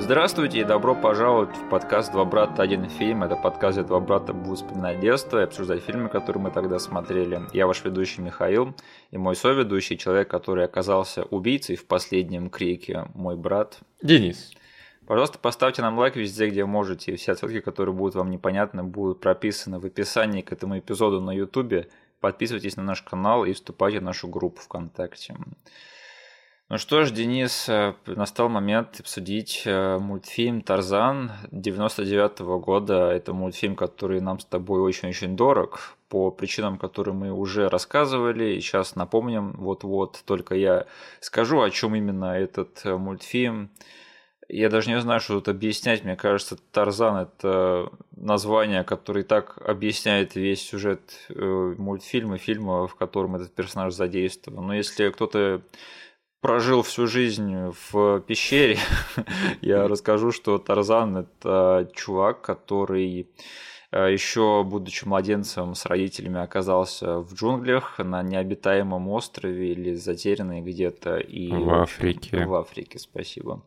Здравствуйте и добро пожаловать в подкаст «Два брата. Один фильм». Это подкаст, где два брата будут вспоминать детство и обсуждать фильмы, которые мы тогда смотрели. Я ваш ведущий Михаил и мой соведущий, человек, который оказался убийцей в последнем крике, мой брат. Денис. Пожалуйста, поставьте нам лайк везде, где можете, и все ответки, которые будут вам непонятны, будут прописаны в описании к этому эпизоду на YouTube. Подписывайтесь на наш канал и вступайте в нашу группу ВКонтакте. Ну что ж, Денис, э, настал момент обсудить э, мультфильм «Тарзан» 99 -го года. Это мультфильм, который нам с тобой очень-очень дорог, по причинам, которые мы уже рассказывали. И сейчас напомним вот-вот, только я скажу, о чем именно этот э, мультфильм. Я даже не знаю, что тут объяснять. Мне кажется, Тарзан это название, которое так объясняет весь сюжет мультфильма, фильма, в котором этот персонаж задействован. Но если кто-то прожил всю жизнь в пещере, я расскажу, что Тарзан это чувак, который э, еще будучи младенцем с родителями оказался в джунглях на необитаемом острове или затерянный где-то и в Африке. В Африке, спасибо.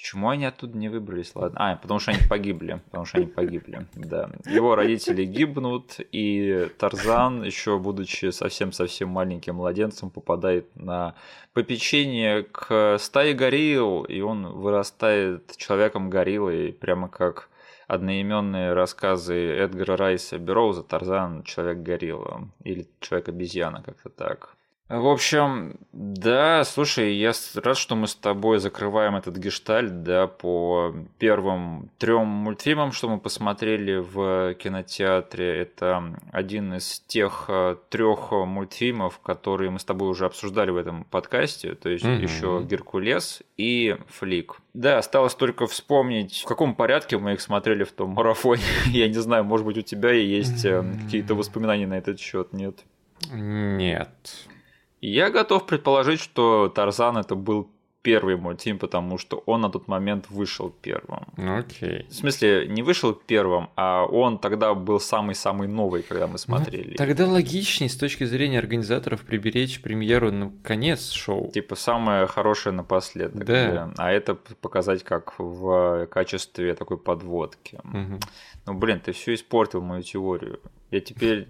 Почему они оттуда не выбрались? Ладно. А, потому что они погибли. Потому что они погибли. Да. Его родители гибнут, и Тарзан, еще будучи совсем-совсем маленьким младенцем, попадает на попечение к стае горилл, и он вырастает человеком гориллой, прямо как одноименные рассказы Эдгара Райса Бероуза «Тарзан. Человек-горилла» или «Человек-обезьяна», как-то так. В общем, да, слушай, я рад, что мы с тобой закрываем этот гештальт, да, по первым трем мультфильмам, что мы посмотрели в кинотеатре. Это один из тех э, трех мультфильмов, которые мы с тобой уже обсуждали в этом подкасте, то есть mm-hmm. еще Геркулес и Флик. Да, осталось только вспомнить, в каком порядке мы их смотрели в том марафоне. я не знаю, может быть, у тебя есть mm-hmm. какие-то воспоминания на этот счет, нет? Нет. Я готов предположить, что Тарзан это был первый мультфильм, потому что он на тот момент вышел первым. Окей. Okay. В смысле, не вышел первым, а он тогда был самый-самый новый, когда мы ну, смотрели. Ну, тогда логичнее с точки зрения организаторов приберечь премьеру на конец шоу. Типа самое хорошее напоследок. Да. А это показать как в качестве такой подводки. Угу. Ну, блин, ты все испортил мою теорию. Я теперь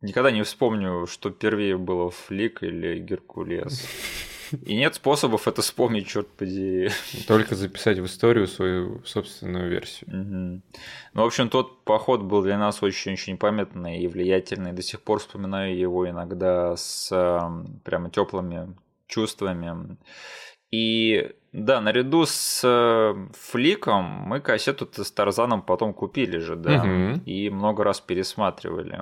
Никогда не вспомню, что первее было Флик или Геркулес. И нет способов это вспомнить, черт подери. Только записать в историю свою собственную версию. Угу. Ну, в общем, тот поход был для нас очень-очень памятный и влиятельный. До сих пор вспоминаю его иногда с эм, прямо теплыми чувствами. И да, наряду с э, Фликом мы кассету с Тарзаном потом купили же, да, угу. и много раз пересматривали.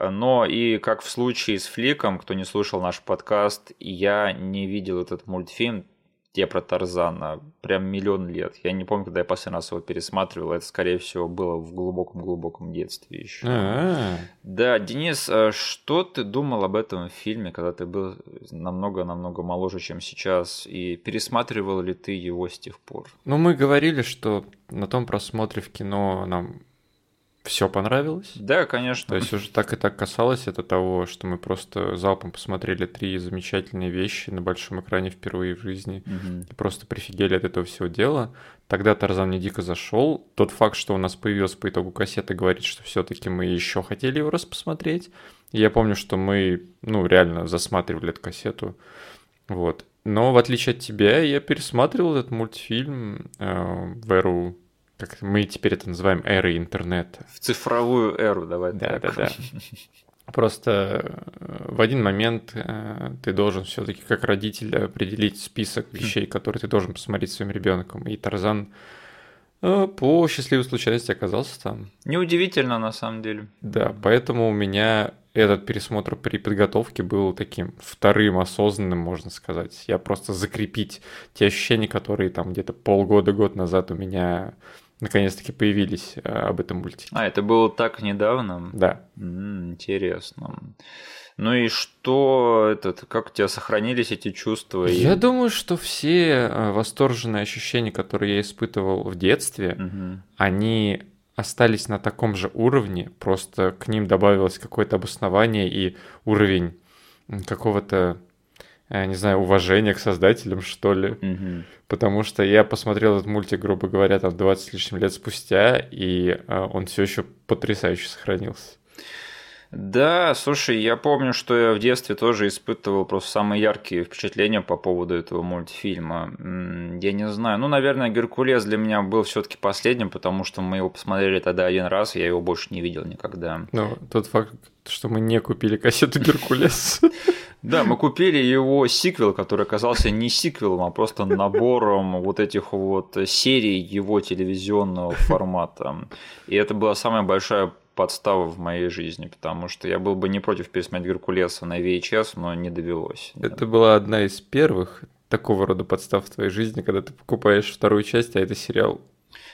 Но и как в случае с Фликом, кто не слушал наш подкаст, я не видел этот мультфильм, те про Тарзана, прям миллион лет. Я не помню, когда я последний раз его пересматривал. Это, скорее всего, было в глубоком-глубоком детстве еще. А-а-а. Да, Денис, а что ты думал об этом фильме, когда ты был намного-намного моложе, чем сейчас? И пересматривал ли ты его с тех пор? Ну, мы говорили, что на том просмотре в кино нам все понравилось? Да, конечно. То есть уже так и так касалось это того, что мы просто залпом посмотрели три замечательные вещи на большом экране впервые в жизни угу. и просто прифигели от этого всего дела. Тогда Тарзан мне дико зашел. Тот факт, что у нас появился по итогу кассеты, говорит, что все-таки мы еще хотели его раз посмотреть. И я помню, что мы, ну, реально засматривали эту кассету. Вот. Но в отличие от тебя, я пересматривал этот мультфильм э, в эру как мы теперь это называем, эрой интернета. В цифровую эру, давай да, так. Да, да, Просто э, в один момент э, ты должен все-таки как родитель определить список хм. вещей, которые ты должен посмотреть своим ребенком. И Тарзан э, по счастливой случайности оказался там. Неудивительно, на самом деле. Да, поэтому у меня этот пересмотр при подготовке был таким вторым осознанным, можно сказать. Я просто закрепить те ощущения, которые там где-то полгода-год назад у меня наконец-таки появились э, об этом мультике. А, это было так недавно? Да. М-м, интересно. Ну и что этот, как у тебя сохранились эти чувства? Я думаю, что все э, восторженные ощущения, которые я испытывал в детстве, угу. они остались на таком же уровне, просто к ним добавилось какое-то обоснование и уровень какого-то не знаю, уважение к создателям, что ли. Мгм. Потому что я посмотрел этот мультик, грубо говоря, там 20 с лишним лет спустя, и э, он все еще потрясающе сохранился. Да, слушай, я помню, что я в детстве тоже испытывал просто самые яркие впечатления по поводу этого мультфильма. Я не знаю, ну, наверное, Геркулес для меня был все-таки последним, потому что мы его посмотрели тогда один раз, я его больше не видел никогда. Но тот факт, что мы не купили кассету Геркулес. Да, мы купили его сиквел, который оказался не сиквелом, а просто набором вот этих вот серий его телевизионного формата. И это была самая большая подстава в моей жизни, потому что я был бы не против пересмотреть Геркулеса на VHS, но не довелось. Это была одна из первых такого рода подстав в твоей жизни, когда ты покупаешь вторую часть, а это сериал.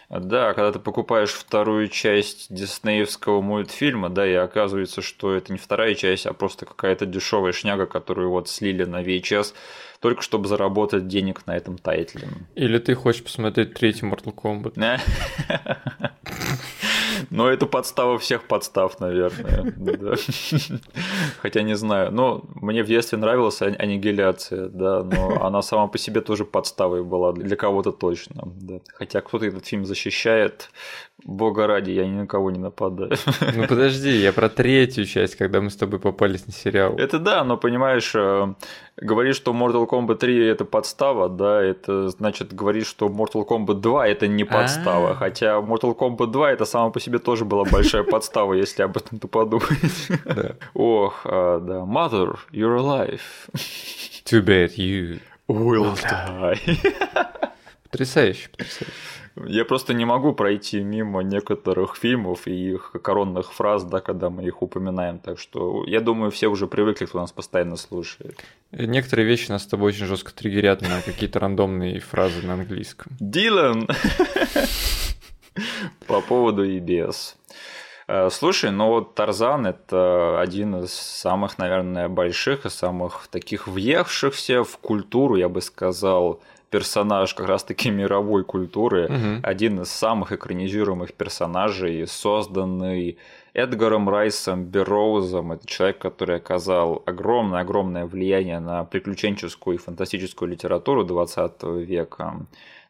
Да, когда ты покупаешь вторую часть диснеевского мультфильма, да, и оказывается, что это не вторая часть, а просто какая-то дешевая шняга, которую вот слили на VHS, только чтобы заработать денег на этом тайтле. Или ты хочешь посмотреть третий Mortal Kombat? Но это подстава всех подстав, наверное. Хотя не знаю. Но мне в детстве нравилась ан- аннигиляция, да, но она сама по себе тоже подставой была для кого-то точно. Да. Хотя кто-то этот фильм защищает, бога ради, я ни на кого не нападаю. Ну подожди, я про третью часть, когда мы с тобой попались на сериал. Это да, но понимаешь, э, говоришь, что Mortal Kombat 3 это подстава, да, это значит говоришь, что Mortal Kombat 2 это не подстава, А. хотя Mortal Kombat 2 это сама по себе тоже была большая подстава, если об этом то подумать. Ох, а, да, Mother, you're alive. Too bad you. Will die. Потрясающе, потрясающе. Я просто не могу пройти мимо некоторых фильмов и их коронных фраз, да, когда мы их упоминаем. Так что я думаю, все уже привыкли, кто нас постоянно слушает. Некоторые вещи нас с тобой очень жестко триггерят на какие-то рандомные фразы на английском. Дилан! По поводу EBS. Э, Слушай, ну вот Тарзан это один из самых, наверное, больших и самых таких въевшихся в культуру, я бы сказал, персонаж как раз-таки мировой культуры. Мгм. Один из самых экранизируемых персонажей, созданный Эдгаром Райсом Берроузом. Это человек, который оказал огромное-огромное влияние на приключенческую и фантастическую литературу 20 века.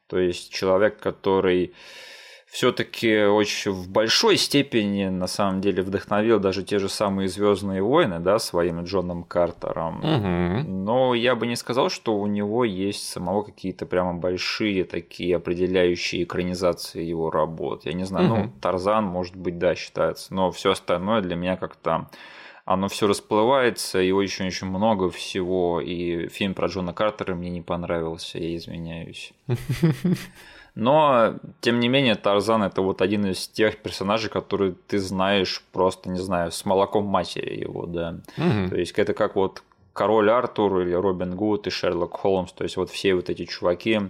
То есть человек, который все-таки очень в большой степени на самом деле вдохновил даже те же самые Звездные войны, да, своим Джоном Картером. Мгм. Но я бы не сказал, что у него есть самого какие-то прямо большие такие определяющие экранизации его работ. Я не знаю, ну, Мгм. Тарзан, может быть, да, считается, но все остальное для меня как-то оно все расплывается, и очень-очень много всего, и фильм про Джона Картера мне не понравился, я извиняюсь. Но, тем не менее, Тарзан это вот один из тех персонажей, которые ты знаешь просто, не знаю, с молоком матери его, да. Мгм. То есть это как вот король Артур или Робин Гуд и Шерлок Холмс, то есть вот все вот эти чуваки,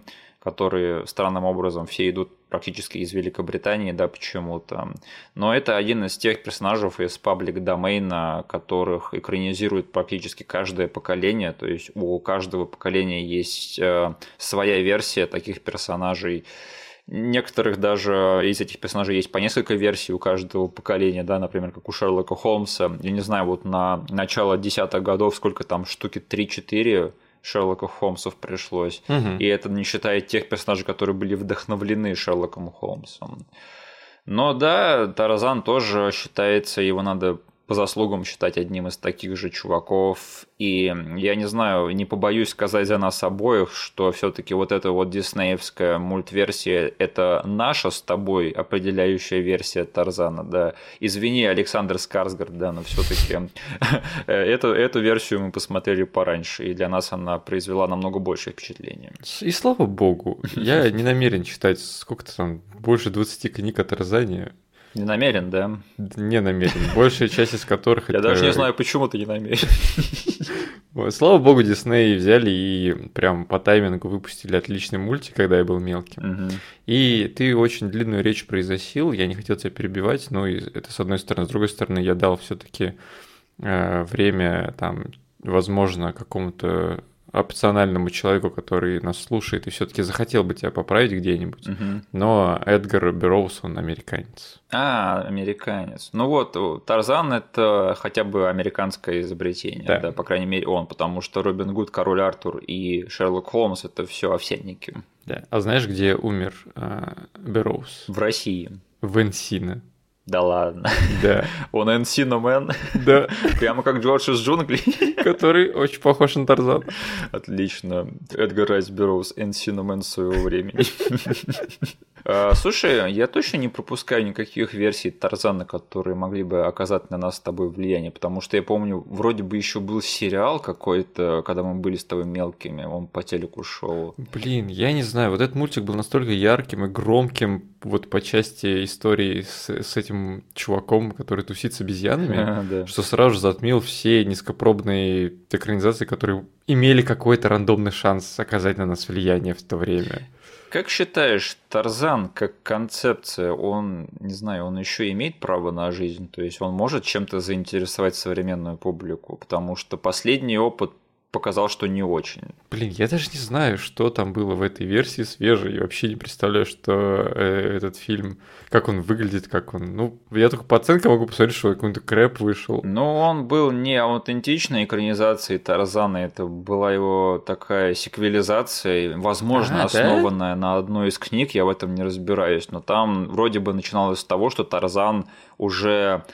которые странным образом все идут практически из Великобритании, да, почему-то. Но это один из тех персонажей из паблик домейна, которых экранизирует практически каждое поколение, то есть у каждого поколения есть э, своя версия таких персонажей. Некоторых даже из этих персонажей есть по несколько версий у каждого поколения, да, например, как у Шерлока Холмса. Я не знаю, вот на начало десятых годов сколько там, штуки 3-4 Шерлока Холмсов пришлось. Мгм. И это не считая тех персонажей, которые были вдохновлены Шерлоком Холмсом. Но да, Таразан тоже считается, его надо по заслугам считать одним из таких же чуваков. И я не знаю, не побоюсь сказать за нас обоих, что все-таки вот эта вот диснеевская мультверсия – это наша с тобой определяющая версия Тарзана, да. Извини, Александр Скарсгард, да, но все-таки эту, эту версию мы посмотрели пораньше, и для нас она произвела намного большее впечатление. И слава богу, я не намерен читать сколько-то там, больше 20 книг о Тарзане. Не намерен, да? Не намерен. Большая часть из которых Я даже не знаю, почему ты не намерен. Слава богу, Дисней взяли и прям по таймингу выпустили отличный мультик, когда я был мелким. И ты очень длинную речь произносил, я не хотел тебя перебивать, но это с одной стороны. С другой стороны, я дал все таки время, там, возможно, какому-то опциональному человеку, который нас слушает и все-таки захотел бы тебя поправить где-нибудь. Мгм. Но Эдгар Берроуз, он американец. А, американец. Ну вот, у- Тарзан это хотя бы американское изобретение, Да. да. по крайней мере он, потому что Робин Гуд, Король Артур и Шерлок Холмс это все овсянники. Да. А знаешь, где умер а, Берроуз? В России. В Энсино. Да ладно. Да. Он Encino Man, Да. прямо как Джордж из джунглей. Который очень похож на Тарзана. Отлично. Эдгар Райс Берроуз, Encino Man своего времени. А, Слушай, я точно не пропускаю никаких версий Тарзана, которые могли бы оказать на нас с тобой влияние, потому что я помню, вроде бы еще был сериал какой-то, когда мы были с тобой мелкими, он по телеку шел. Блин, я не знаю, вот этот мультик был настолько ярким и громким вот по части истории с, с этим чуваком, который тусит с обезьянами, Да. что сразу же затмил все низкопробные экранизации, которые имели какой-то рандомный шанс оказать на нас влияние в то время. Как считаешь, Тарзан как концепция, он, не знаю, он еще имеет право на жизнь? То есть он может чем-то заинтересовать современную публику? Потому что последний опыт показал, что не очень. Блин, я даже не знаю, что там было в этой версии свежей. Я вообще не представляю, что э, этот фильм, как он выглядит, как он... Ну, я только по оценкам могу посмотреть, что какой-то крэп вышел. Но он был не аутентичной экранизацией Тарзана, это была его такая секвелизация, возможно, А, да? основанная на одной из книг, я в этом не разбираюсь, но там вроде бы начиналось с того, что Тарзан уже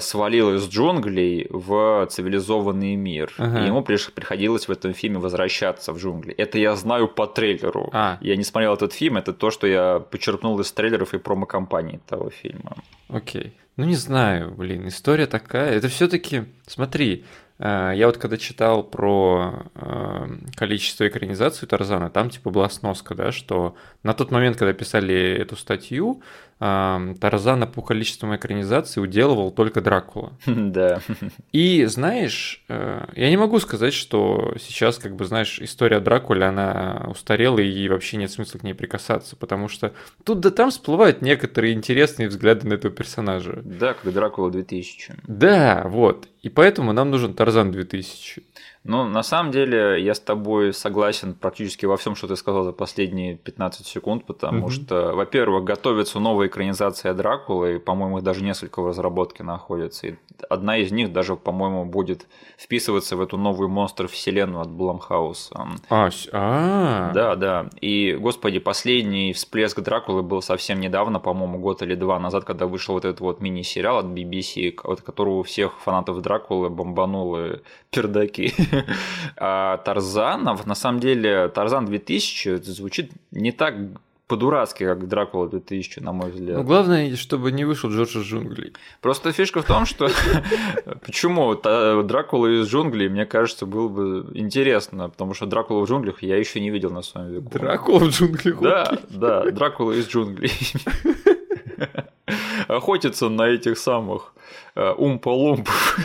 свалил из джунглей в цивилизованный мир. Ага. И ему приходилось в этом фильме возвращаться в джунгли. Это я знаю по трейлеру. А. Я не смотрел этот фильм, это то, что я почерпнул из трейлеров и промо-компании того фильма. Окей. Ну, не знаю, блин, история такая. Это все таки смотри, э, я вот когда читал про э, количество экранизаций Тарзана, там типа была сноска, да, что на тот момент, когда писали эту статью, э, Тарзана по количеству экранизаций уделывал только Дракула. Да. И знаешь, э, я не могу сказать, что сейчас, как бы, знаешь, история Дракуля, она устарела и вообще нет смысла к ней прикасаться, потому что тут да там всплывают некоторые интересные взгляды на этого персонажа. Да, как Дракула 2000. Да, вот. И поэтому нам нужен Тарзан 2000. Ну, на самом деле, я с тобой согласен практически во всем, что ты сказал за последние 15 секунд, потому Мгм. что, во-первых, готовится новая экранизация Дракулы, и, по-моему, их даже несколько в разработке находится. И одна из них даже, по-моему, будет вписываться в эту новую монстр вселенную от Блумхауса. А, а, Да, да. И, господи, последний всплеск Дракулы был совсем недавно, по-моему, год или два назад, когда вышел вот этот вот мини-сериал от BBC, от которого у всех фанатов Дракулы бомбанули пердаки. А Тарзанов, на самом деле, Тарзан 2000 это звучит не так по-дурацки, как Дракула 2000, на мой взгляд. Ну, главное, чтобы не вышел Джордж из джунглей. Просто фишка в том, что почему та- Дракула из джунглей, мне кажется, было бы интересно, потому что Дракула в джунглях я еще не видел на своем веку. Дракула в джунглях. Да, да, Дракула из джунглей. Охотится на этих самых э, умпа-лумпов.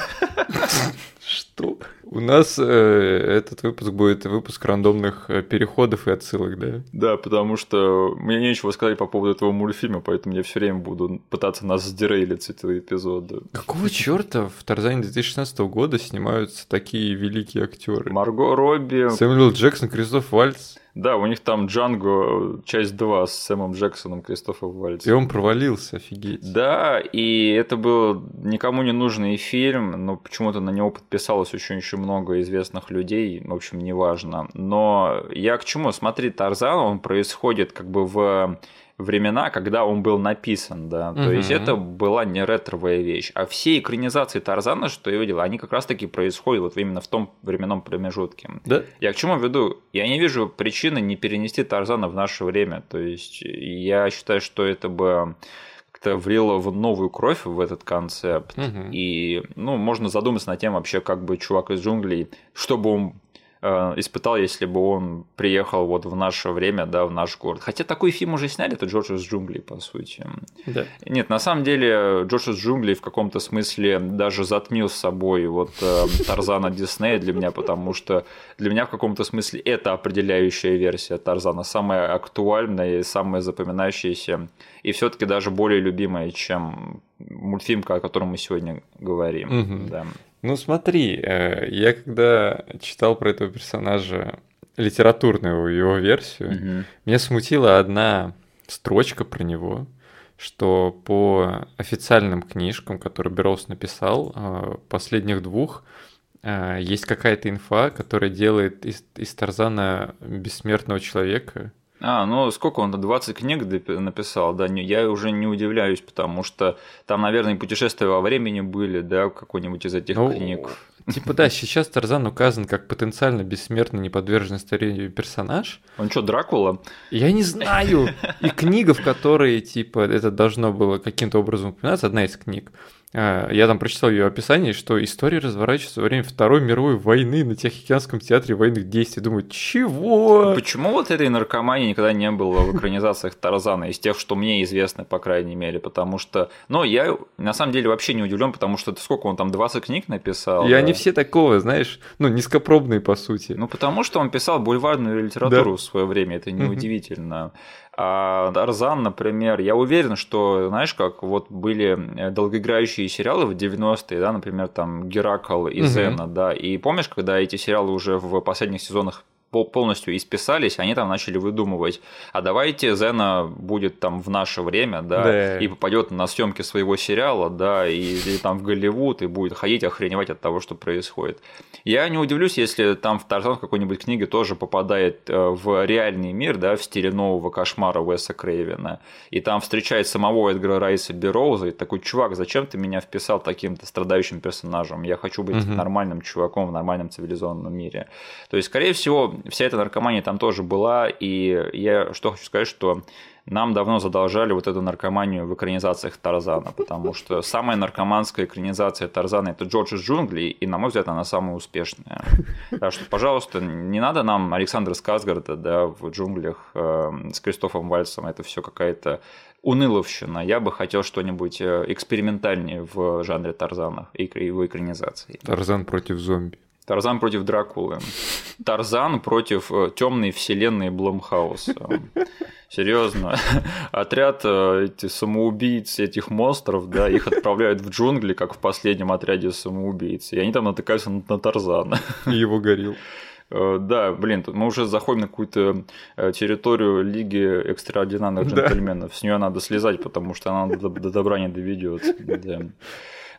Что? У нас э, этот выпуск будет выпуск рандомных э, переходов и отсылок, да? Да, потому что мне нечего сказать по поводу этого мультфильма, поэтому я все время буду пытаться нас сдерейлить с этого эпизода. Какого черта в Тарзане 2016 года снимаются такие великие актеры? Марго Робби. Сэмюэл Джексон, Кристоф Вальц. Да, у них там Джанго, часть 2 с Сэмом Джексоном, Кристофом И Вальцем. он провалился, офигеть. Да, и это был никому не нужный фильм, но почему-то на него подписалось очень еще много известных людей, в общем, неважно. Но я к чему? Смотри, Тарзан, он происходит как бы в времена, когда он был написан, да, то Мгм. есть это была не ретровая вещь, а все экранизации Тарзана, что я видел, они как раз-таки происходят вот именно в том временном промежутке. Да? Я к чему веду? Я не вижу причины не перенести Тарзана в наше время. То есть я считаю, что это бы как-то влило в новую кровь в этот концепт. Мгм. И, ну, можно задуматься над тем вообще, как бы чувак из джунглей, что бы он испытал, если бы он приехал вот в наше время, да, в наш город. Хотя такой фильм уже сняли, это Джордж из джунглей, по сути. Да. Нет, на самом деле Джош из джунглей в каком-то смысле даже затмил с собой вот э, Тарзана Диснея для меня, потому что для меня в каком-то смысле это определяющая версия Тарзана, самая актуальная и самая запоминающаяся, и все-таки даже более любимая, чем мультфильм, о котором мы сегодня говорим. Мгм. Да. Ну смотри, э, я когда читал про этого персонажа литературную его версию, Мгм. меня смутила одна строчка про него, что по официальным книжкам, которые Берроуз написал, э, последних двух, э, есть какая-то инфа, которая делает из, из Тарзана бессмертного человека. А, ну сколько он, 20 книг написал, да, не- я уже не удивляюсь, потому что там, наверное, путешествия во времени были, да, какой-нибудь из этих Ну, книг. Типа да, сейчас Тарзан указан как потенциально бессмертный, неподверженный старению персонаж. Он что, Дракула? Я не знаю. И книга, в которой, типа, это должно было каким-то образом упоминаться, одна из книг. А, Я там прочитал ее описание, что история разворачивается во время Второй мировой войны на Тихоокеанском театре военных действий. Думаю, чего? Почему вот этой наркомании никогда не было в экранизациях Тарзана, из тех, что мне известны, по крайней мере, потому что, ну, я на самом деле вообще не удивлен, потому что это сколько он там, 20 книг написал? И да? они все такого, знаешь, ну, низкопробные, по сути. Ну, потому что он писал бульварную литературу Да. в свое время, это неудивительно. А Тарзан, например, я уверен, что, знаешь, как вот были э, долгоиграющие сериалы в 90-е, да, например, там Геракл и Мгм. Зена, да, и помнишь, когда эти сериалы уже в последних сезонах полностью исписались, они там начали выдумывать, а давайте Зена будет там в наше время, да, Да. и попадет на съемки своего сериала, да, и, или там в Голливуд, и будет ходить охреневать от того, что происходит. Я не удивлюсь, если там в Тарзан в какой-нибудь книге тоже попадает э, в реальный мир, да, в стиле нового кошмара Уэса Крейвена, и там встречает самого Эдгара Райса Бероуза, и такой, чувак, зачем ты меня вписал таким-то страдающим персонажем? Я хочу быть Мгм. нормальным чуваком в нормальном цивилизованном мире. То есть, скорее всего, вся эта наркомания там тоже была, и я что хочу сказать, что нам давно задолжали вот эту наркоманию в экранизациях Тарзана, потому что самая наркоманская экранизация Тарзана – это «Джордж из джунглей», и, на мой взгляд, она самая успешная. Так что, пожалуйста, не надо нам Александра Сказгарда да, в джунглях э, с Кристофом Вальцем, это все какая-то уныловщина. Я бы хотел что-нибудь э, экспериментальнее в жанре Тарзана и его экранизации. Тарзан против зомби. Тарзан против Дракулы. Тарзан против темной вселенной Блумхауса. Серьезно. Отряд э, эти самоубийц этих монстров, да, их отправляют в джунгли, как в последнем отряде самоубийц. И они там натыкаются на, на Тарзана. И его горил. Э, Да, блин, мы уже заходим на какую-то э, территорию Лиги экстраординарных Да. джентльменов. С нее надо слезать, потому что она до, до добра не доведет. Да.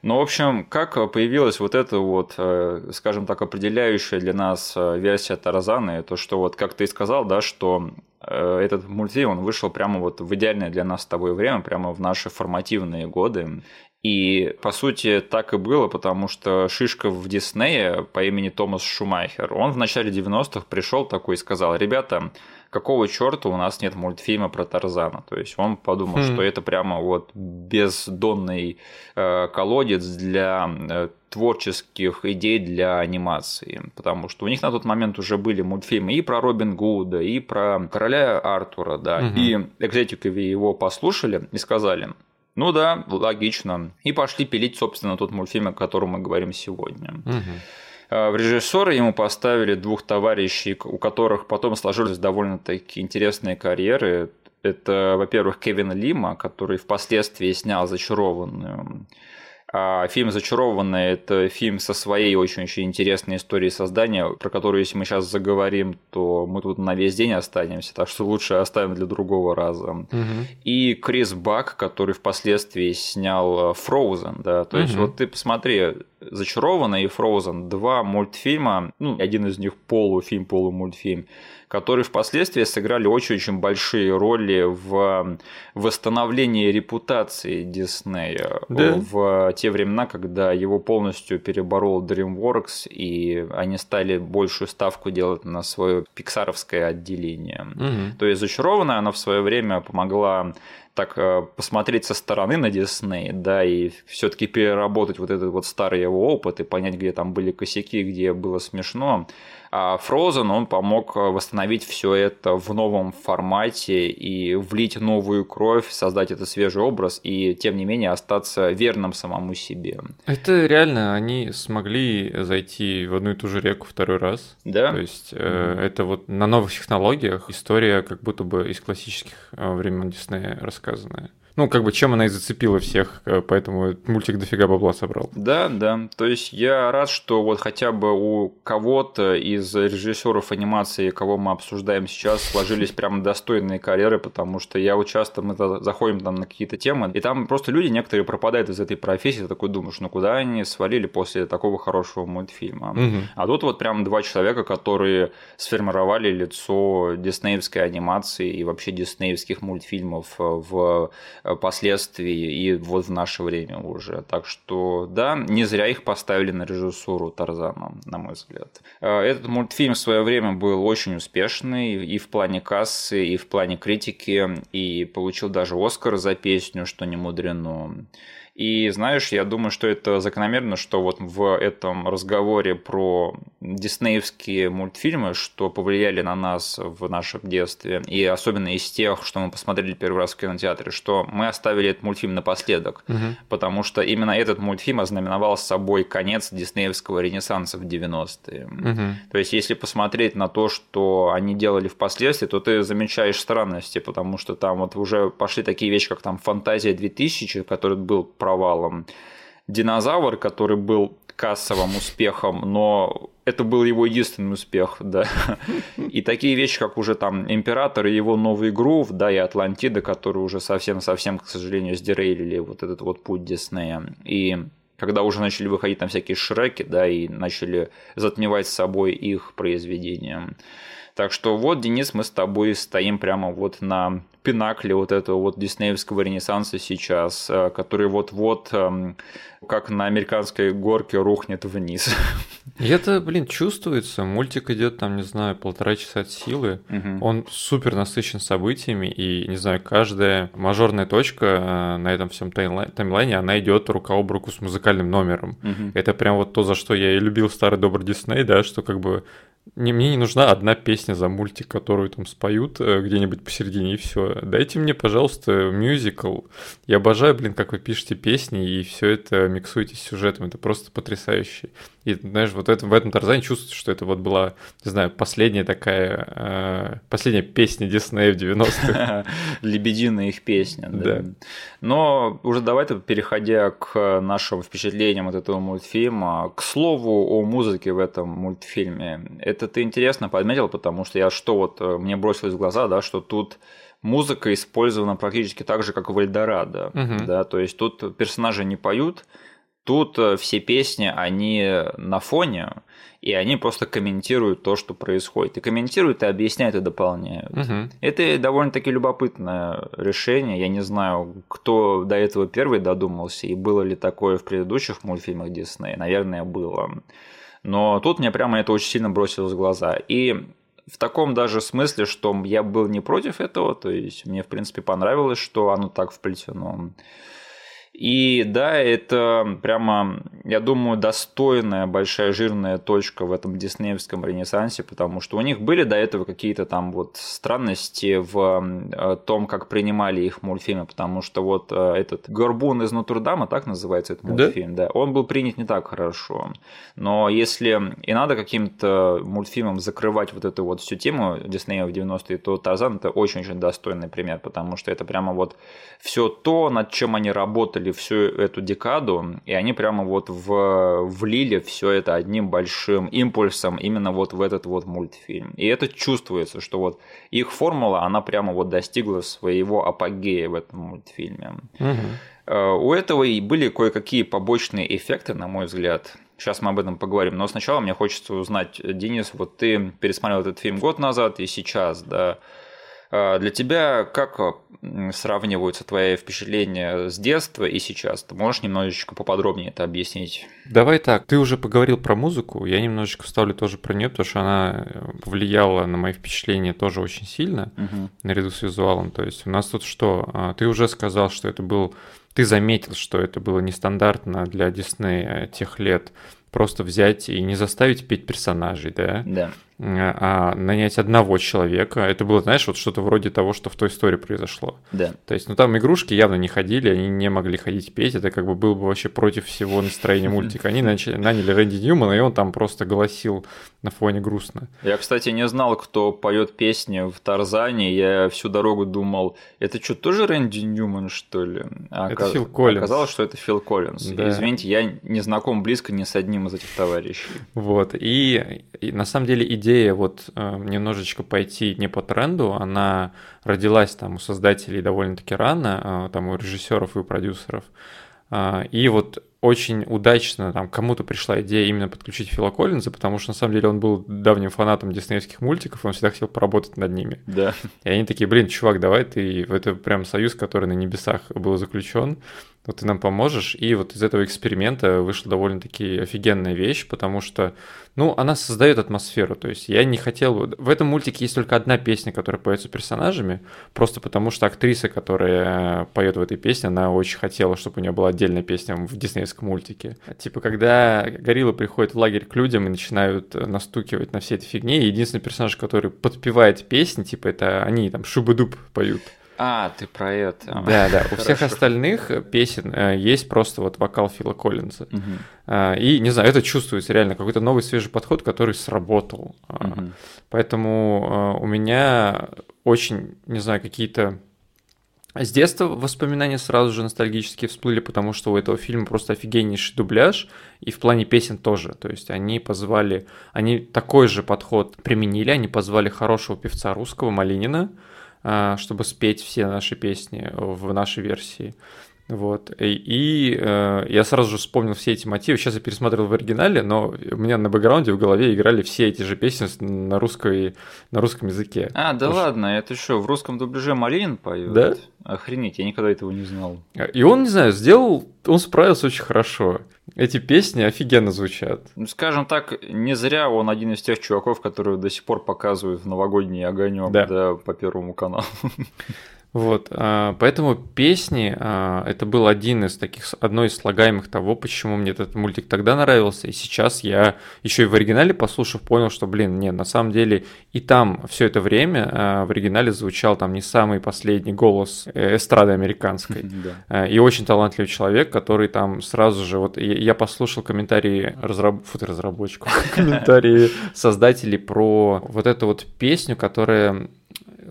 Ну, в общем, как появилась вот эта вот, э, скажем так, определяющая для нас э, версия Тарзана, это что вот, как ты и сказал, да, что э, этот мультфильм, он вышел прямо вот в идеальное для нас с тобой время, прямо в наши формативные годы. И, по сути, так и было, потому что шишка в Диснее по имени Томас Шумахер, он в начале 90-х пришел такой и сказал, ребята, какого черта у нас нет мультфильма про Тарзана? То есть он подумал, Хм. что это прямо вот бездонный э, колодец для э, творческих идей для анимации, потому что у них на тот момент уже были мультфильмы и про Робин Гуда, и про короля Артура, да, Мгм. и экзекутивы его послушали и сказали, ну да, логично, и пошли пилить, собственно, тот мультфильм, о котором мы говорим сегодня. Мгм. А В режиссеры ему поставили двух товарищей, у которых потом сложились довольно-таки интересные карьеры. Это, во-первых, Кевин Лима, который впоследствии снял «Зачарованную». А фильм «Зачарованная» – это фильм со своей очень-очень интересной историей создания, про которую, если мы сейчас заговорим, то мы тут на весь день останемся, так что лучше оставим для другого раза Мгм. и Крис Бак, который впоследствии снял Frozen, да, то есть Мгм. вот ты посмотри, «Зачарованная» и Frozen, два мультфильма, ну, один из них полуфильм, полумультфильм, которые впоследствии сыграли очень-очень большие роли в восстановлении репутации Диснея Да. в те времена, когда его полностью переборол DreamWorks, и они стали большую ставку делать на свое пиксаровское отделение. Мгм. То есть зачарованная она в свое время помогла так э, посмотреть со стороны на Дисней, да, и все-таки переработать вот этот вот старый его опыт и понять, где там были косяки, где было смешно. А Frozen, он помог э, восстановить все это в новом формате и влить новую кровь, создать этот свежий образ и, тем не менее, остаться верным самому себе. Это реально, они смогли зайти в одну и ту же реку второй раз. Да? То есть э, это вот на новых технологиях история как будто бы из классических времен Диснея рассказанная. Ну, как бы, чем она и зацепила всех, э, поэтому мультик дофига бабла собрал. Да, да. То есть я рад, что вот хотя бы у кого-то из режиссеров анимации, кого мы обсуждаем сейчас, сложились прям достойные карьеры, потому что я вот часто мы заходим там на какие-то темы, и там просто люди некоторые пропадают из этой профессии, ты такой думаешь, ну куда они свалили после такого хорошего мультфильма. Угу. А тут вот прям два человека, которые сформировали лицо диснеевской анимации и вообще диснеевских мультфильмов в последствий и вот в наше время уже. Так что да, не зря их поставили на режиссуру Тарзана, на мой взгляд. Э, этот мультфильм в свое время был очень успешный и в плане кассы, и в плане критики, и получил даже Оскар за песню, что не мудрено. И знаешь, я думаю, что это закономерно, что вот в этом разговоре про диснеевские мультфильмы, что повлияли на нас в нашем детстве, и особенно из тех, что мы посмотрели первый раз в кинотеатре, что мы оставили этот мультфильм напоследок, угу. потому что именно этот мультфильм ознаменовал собой конец диснеевского ренессанса в 90-е. Угу. То есть, если посмотреть на то, что они делали впоследствии, то ты замечаешь странности, потому что там вот уже пошли такие вещи, как там «Фантазия 2000», который был про провалом. Динозавр, который был кассовым успехом, но это был его единственный успех, да. И такие вещи, как уже там Император и его новый грув, да, и Атлантида, которые уже совсем-совсем, к сожалению, сдерейлили вот этот вот путь Диснея. И когда уже начали выходить там всякие шреки, да, и начали затмевать с собой их произведения. Так что вот, Денис, мы с тобой стоим прямо вот на пинакле вот этого вот диснеевского ренессанса сейчас, э, который вот-вот эм, как на американской горке рухнет вниз. И это, блин, чувствуется. Мультик идет там, не знаю, полтора часа от силы. Угу. Он супер насыщен событиями, и, не знаю, каждая мажорная точка э, на этом всем таймлайне, она идет рука об руку с музыкальным номером. Угу. Это прям вот то, за что я и любил старый добрый Дисней, да, что как бы не, мне не нужна одна песня за мультик, которую там споют э, где-нибудь посередине, и все. Дайте мне, пожалуйста, мюзикл. Я обожаю, блин, как вы пишете песни, и все это миксуете с сюжетом. Это просто потрясающе. И, знаешь, вот это, в этом Тарзане чувствуется, что это вот была, не знаю, последняя такая, э, последняя песня Диснея в 90-х. Лебединая их песня, да. Но уже давай-то, переходя к нашим впечатлениям от этого мультфильма, к слову о музыке в этом мультфильме. Это ты интересно подметил, потому что я что вот, э, мне бросилось в глаза, да, что тут музыка использована практически так же, как в Эльдорадо, угу. да, то есть тут персонажи не поют, Тут э, все песни, они на фоне, и они просто комментируют то, что происходит. И комментируют, и объясняют, и дополняют. Угу. Это довольно-таки любопытное решение. Я не знаю, кто до этого первый додумался, и было ли такое в предыдущих мультфильмах Диснея. Наверное, было. Но тут мне прямо это очень сильно бросилось в глаза. И в таком даже смысле, что я был не против этого, то есть мне, в принципе, понравилось, что оно так вплетено. И да, это прямо, я думаю, достойная большая жирная точка в этом диснеевском ренессансе, потому что у них были до этого какие-то там вот странности в э, том, как принимали их мультфильмы, потому что вот э, этот Горбун из Нотр-Дама, так называется этот мультфильм, да? да, он был принят не так хорошо. Но если и надо каким-то мультфильмом закрывать вот эту вот всю тему Диснея в 90-е, то Тарзан это очень-очень достойный пример, потому что это прямо вот все то, над чем они работали работали всю эту декаду, и они прямо вот в, влили все это одним большим импульсом именно вот в этот вот мультфильм. И это чувствуется, что вот их формула, она прямо вот достигла своего апогея в этом мультфильме. Угу. У этого и были кое-какие побочные эффекты, на мой взгляд. Сейчас мы об этом поговорим. Но сначала мне хочется узнать, Денис, вот ты пересмотрел этот фильм год назад и сейчас, да, для тебя как сравниваются твои впечатления с детства и сейчас? Ты можешь немножечко поподробнее это объяснить? Давай так, ты уже поговорил про музыку, я немножечко вставлю тоже про нее, потому что она повлияла на мои впечатления тоже очень сильно, угу. наряду с визуалом. То есть у нас тут что? А, ты уже сказал, что это был... Ты заметил, что это было нестандартно для Диснея тех лет, просто взять и не заставить петь персонажей, да? Да. А нанять одного человека. Это было, знаешь, вот что-то вроде того, что в той истории произошло. Да. То есть, ну там игрушки явно не ходили, они не могли ходить петь, это как бы было бы вообще против всего настроения мультика. Они начали, наняли Рэнди Ньюмана, и он там просто голосил на фоне грустно. Я, кстати, не знал, кто поет песни в Тарзане. Я всю дорогу думал, это что, тоже Рэнди Ньюман, что ли? А это. Фил Коллинз. Оказалось, что это Фил Коллинз. Да. Извините, я не знаком близко ни с одним из этих товарищей. Вот. И, и на самом деле идея вот э, немножечко пойти не по тренду, она родилась там у создателей довольно-таки рано, э, там у режиссеров и у продюсеров. Э, и вот очень удачно там кому-то пришла идея именно подключить Фила Коллинза, потому что на самом деле он был давним фанатом диснеевских мультиков, он всегда хотел поработать над ними. Да. И они такие, блин, чувак, давай ты, это прям союз, который на небесах был заключен, вот ты нам поможешь. И вот из этого эксперимента вышла довольно-таки офигенная вещь, потому что, ну, она создает атмосферу. То есть я не хотел... В этом мультике есть только одна песня, которая поется персонажами, просто потому что актриса, которая поет в этой песне, она очень хотела, чтобы у нее была отдельная песня в диснеевском мультике. Типа, когда гориллы приходят в лагерь к людям и начинают настукивать на все эти фигни, единственный персонаж, который подпевает песни, типа, это они там шубы-дуб поют. А, ты про это. Да, да. У всех остальных песен э, есть просто вот вокал Фила Коллинза. Угу. И, не знаю, это чувствуется реально, какой-то новый свежий подход, который сработал. Угу. Поэтому у меня очень, не знаю, какие-то с детства воспоминания сразу же ностальгические всплыли, потому что у этого фильма просто офигеннейший дубляж, и в плане песен тоже. То есть они позвали, они такой же подход применили, они позвали хорошего певца русского Малинина, а, чтобы спеть все наши песни в нашей версии. Вот. И, и э, я сразу же вспомнил все эти мотивы. Сейчас я пересмотрел в оригинале, но у меня на бэкграунде в голове играли все эти же песни на, русской, на русском языке. А, да Потому ладно, это что, в русском дубляже Малинин поет? Да. Охренеть, я никогда этого не знал. И он, не знаю, сделал, он справился очень хорошо. Эти песни офигенно звучат. Ну, скажем так, не зря он один из тех чуваков, которые до сих пор показывают в новогодний огонек да. Да, по Первому каналу. Вот, а, поэтому песни а, это был один из таких, одно из слагаемых того, почему мне этот мультик тогда нравился, и сейчас я еще и в оригинале послушав понял, что, блин, нет, на самом деле и там все это время а, в оригинале звучал там не самый последний голос э, эстрады американской, и очень талантливый человек, который там сразу же, вот я послушал комментарии разраб... Фу, разработчиков, комментарии создателей про вот эту вот песню, которая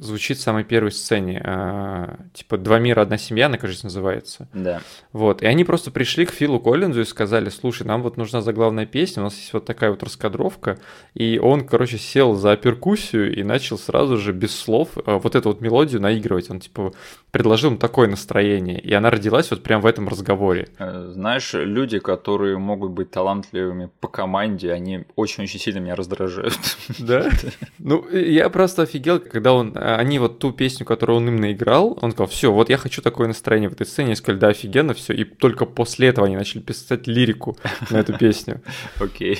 звучит в самой первой сцене. А, типа «Два мира, одна семья», она, кажется, называется. Да. Вот. И они просто пришли к Филу Коллинзу и сказали, слушай, нам вот нужна заглавная песня, у нас есть вот такая вот раскадровка. И он, короче, сел за перкуссию и начал сразу же без слов а, вот эту вот мелодию наигрывать. Он, типа, предложил им такое настроение. И она родилась вот прямо в этом разговоре. Э, знаешь, люди, которые могут быть талантливыми по команде, они очень-очень сильно меня раздражают. Да? Ну, я просто офигел, когда он а, они вот ту песню, которую он им наиграл, он сказал, все, вот я хочу такое настроение в этой сцене, и сказали, да, офигенно, все, и только после этого они начали писать лирику на эту песню. Окей.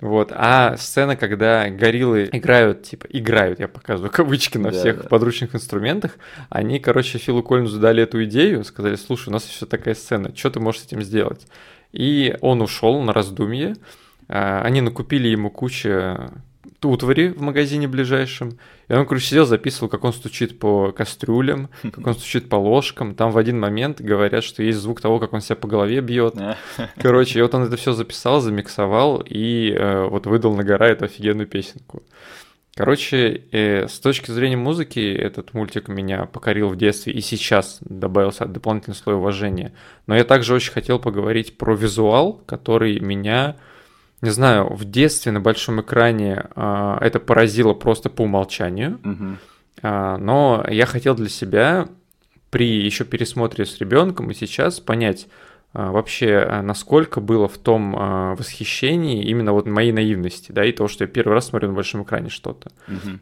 Вот, а сцена, когда гориллы играют, типа, играют, я показываю кавычки на всех подручных инструментах, они, короче, Филу Коллинзу дали эту идею, сказали, слушай, у нас еще такая сцена, что ты можешь с этим сделать? И он ушел на раздумье, а, они накупили ему кучу утвари в магазине ближайшем. И он, короче, сидел, записывал, как он стучит по кастрюлям, как он стучит по ложкам. Там в один момент говорят, что есть звук того, как он себя по голове бьет. Короче, и вот он это все записал, замиксовал и э, вот выдал на гора эту офигенную песенку. Короче, э, с точки зрения музыки, этот мультик меня покорил в детстве и сейчас добавился дополнительный слой уважения. Но я также очень хотел поговорить про визуал, который меня не знаю, в детстве на большом экране э, это поразило просто по умолчанию. Угу. Э, но я хотел для себя при еще пересмотре с ребенком и сейчас понять э, вообще, насколько было в том э, восхищении именно вот моей наивности, да, и того, что я первый раз смотрю на большом экране что-то. Угу.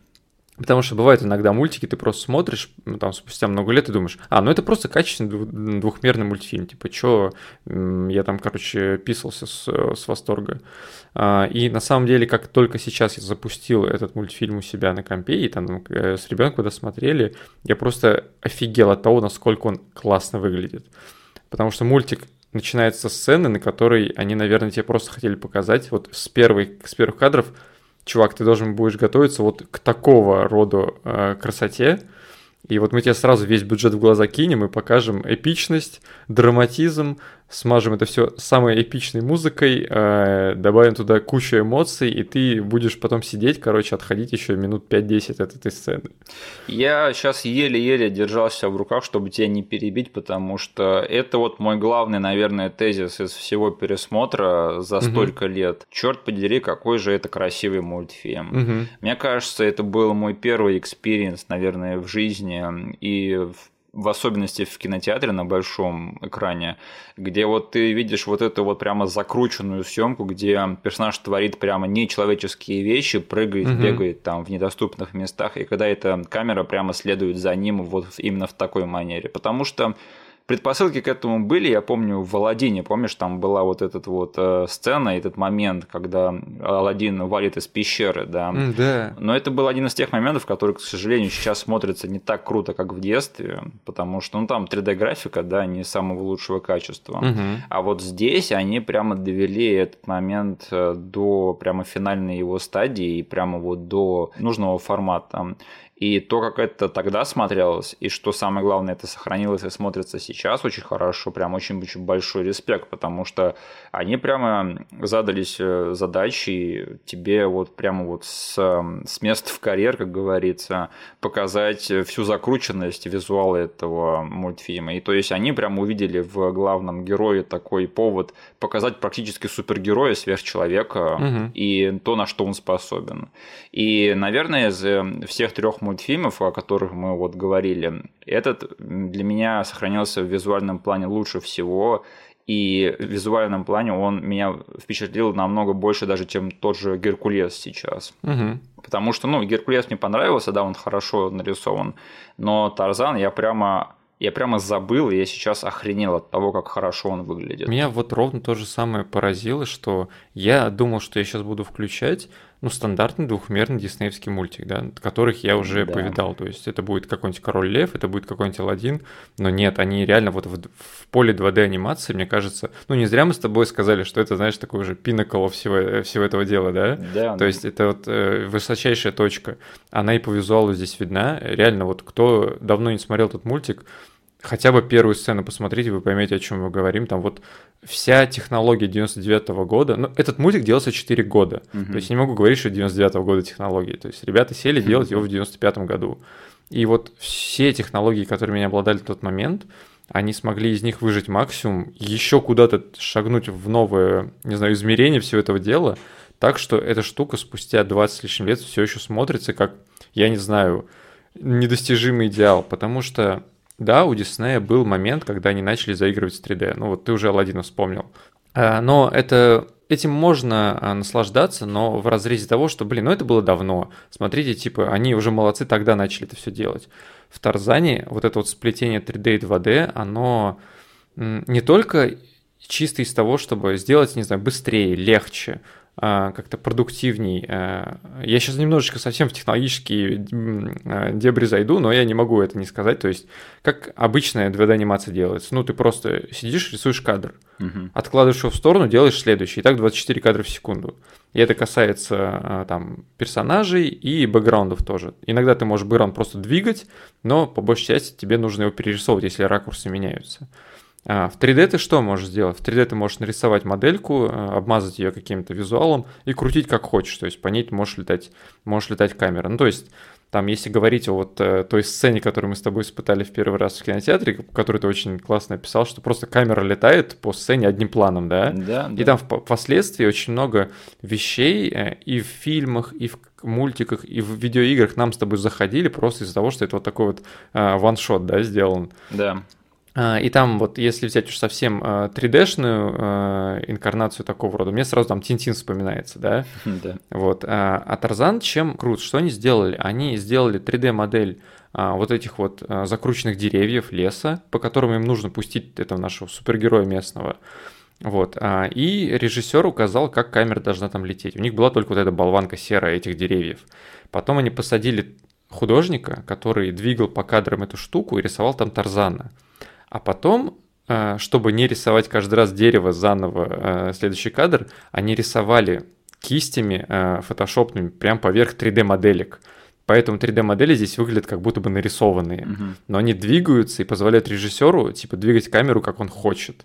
Потому что бывают иногда мультики, ты просто смотришь, ну, там, спустя много лет и думаешь, а, ну это просто качественный двухмерный мультфильм, типа, чё, я там, короче, писался с, с восторга. А, и на самом деле, как только сейчас я запустил этот мультфильм у себя на компе, и там э, с ребенком когда смотрели, я просто офигел от того, насколько он классно выглядит. Потому что мультик начинается со сцены, на которой они, наверное, тебе просто хотели показать, вот с, первой, с первых кадров чувак, ты должен будешь готовиться вот к такого роду э, красоте, и вот мы тебе сразу весь бюджет в глаза кинем и покажем эпичность, драматизм, смажем это все самой эпичной музыкой, э, добавим туда кучу эмоций, и ты будешь потом сидеть, короче, отходить еще минут 5-10 от этой сцены. Я сейчас еле-еле держался в руках, чтобы тебя не перебить, потому что это вот мой главный, наверное, тезис из всего пересмотра за угу. столько лет. Черт подери, какой же это красивый мультфильм. Угу. Мне кажется, это был мой первый experience, наверное, в жизни и в в особенности в кинотеатре на большом экране, где вот ты видишь вот эту вот прямо закрученную съемку, где персонаж творит прямо нечеловеческие вещи, прыгает, угу. бегает там в недоступных местах, и когда эта камера прямо следует за ним вот именно в такой манере. Потому что предпосылки к этому были, я помню, в Алладине, помнишь, там была вот эта вот э, сцена, этот момент, когда Алладин валит из пещеры, да. Да. Но это был один из тех моментов, который, к сожалению, сейчас смотрится не так круто, как в детстве, потому что, ну, там 3D-графика, да, не самого лучшего качества. Угу. А вот здесь они прямо довели этот момент э, до прямо финальной его стадии и прямо вот до нужного формата. И то, как это тогда смотрелось, и что самое главное, это сохранилось и смотрится сейчас очень хорошо, прям очень-очень большой респект, потому что они прямо задались э, задачей тебе вот прямо вот с, с места в карьер, как говорится, показать всю закрученность визуала этого мультфильма. И то есть они прямо увидели в главном герое такой повод показать практически супергероя, сверхчеловека угу. и то, на что он способен. И, наверное, из э, всех трех мультфильмов мультфильмов, о которых мы вот говорили, этот для меня сохранился в визуальном плане лучше всего. И в визуальном плане он меня впечатлил намного больше даже, чем тот же Геркулес сейчас. Угу. Потому что, ну, Геркулес мне понравился, да, он хорошо нарисован, но Тарзан я прямо я прямо забыл, и я сейчас охренел от того, как хорошо он выглядит. Меня вот ровно то же самое поразило, что я думал, что я сейчас буду включать, ну, стандартный двухмерный диснеевский мультик, да, которых я уже да. повидал. То есть это будет какой-нибудь Король Лев, это будет какой-нибудь Аладдин, но нет, они реально вот в, в поле 2D анимации, мне кажется, ну, не зря мы с тобой сказали, что это, знаешь, такой уже пинакол всего, всего этого дела, да? Да. То есть это вот э, высочайшая точка. Она и по визуалу здесь видна. Реально, вот кто давно не смотрел этот мультик, хотя бы первую сцену посмотрите, вы поймете, о чем мы говорим. Там вот вся технология 99 -го года, ну, этот мультик делался 4 года. Угу. То есть я не могу говорить, что 99 -го года технологии. То есть ребята сели делать его в 95 году. И вот все технологии, которыми они обладали в тот момент, они смогли из них выжить максимум, еще куда-то шагнуть в новое, не знаю, измерение всего этого дела, так что эта штука спустя 20 с лишним лет все еще смотрится как, я не знаю, недостижимый идеал, потому что да, у Диснея был момент, когда они начали заигрывать с 3D. Ну вот ты уже Алладина вспомнил. А, но это этим можно а, наслаждаться, но в разрезе того, что, блин, ну это было давно. Смотрите, типа, они уже молодцы, тогда начали это все делать. В Тарзане вот это вот сплетение 3D и 2D, оно не только чисто из того, чтобы сделать, не знаю, быстрее, легче, как-то продуктивней. А, я сейчас немножечко совсем в технологические а, дебри зайду, но я не могу это не сказать. То есть, как обычная 2D-анимация делается. Ну, ты просто сидишь, рисуешь кадр, угу. откладываешь его в сторону, делаешь следующий. И так 24 кадра в секунду. И это касается там персонажей и бэкграундов тоже. Иногда ты можешь бэкграунд просто двигать, но по большей части тебе нужно его перерисовывать, если ракурсы меняются. А, в 3D ты что можешь сделать? В 3D ты можешь нарисовать модельку, э, обмазать ее каким-то визуалом и крутить как хочешь. То есть по ней можешь летать, можешь летать камера. Ну, то есть там, если говорить о вот э, той сцене, которую мы с тобой испытали в первый раз в кинотеатре, которую ты очень классно описал, что просто камера летает по сцене одним планом, да? Да. И да. там впоследствии очень много вещей э, и в фильмах, и в мультиках, и в видеоиграх нам с тобой заходили просто из-за того, что это вот такой вот ваншот, да, сделан. Да. А, и там вот, если взять уж совсем 3D-шную а, а, инкарнацию такого рода, мне сразу там Тинтин вспоминается, да? Да. Вот. А Тарзан чем крут? Что они сделали? Они сделали 3D-модель вот этих вот закрученных деревьев, леса, по которым им нужно пустить этого нашего супергероя местного. Вот. И режиссер указал, как камера должна там лететь. У них была только вот эта болванка серая этих деревьев. Потом они посадили художника, который двигал по кадрам эту штуку и рисовал там Тарзана. А потом, э, чтобы не рисовать каждый раз дерево заново, э, следующий кадр, они рисовали кистями э, фотошопными прям поверх 3D-моделек. Поэтому 3D-модели здесь выглядят как будто бы нарисованные. Мгм. Но они двигаются и позволяют режиссеру типа двигать камеру, как он хочет.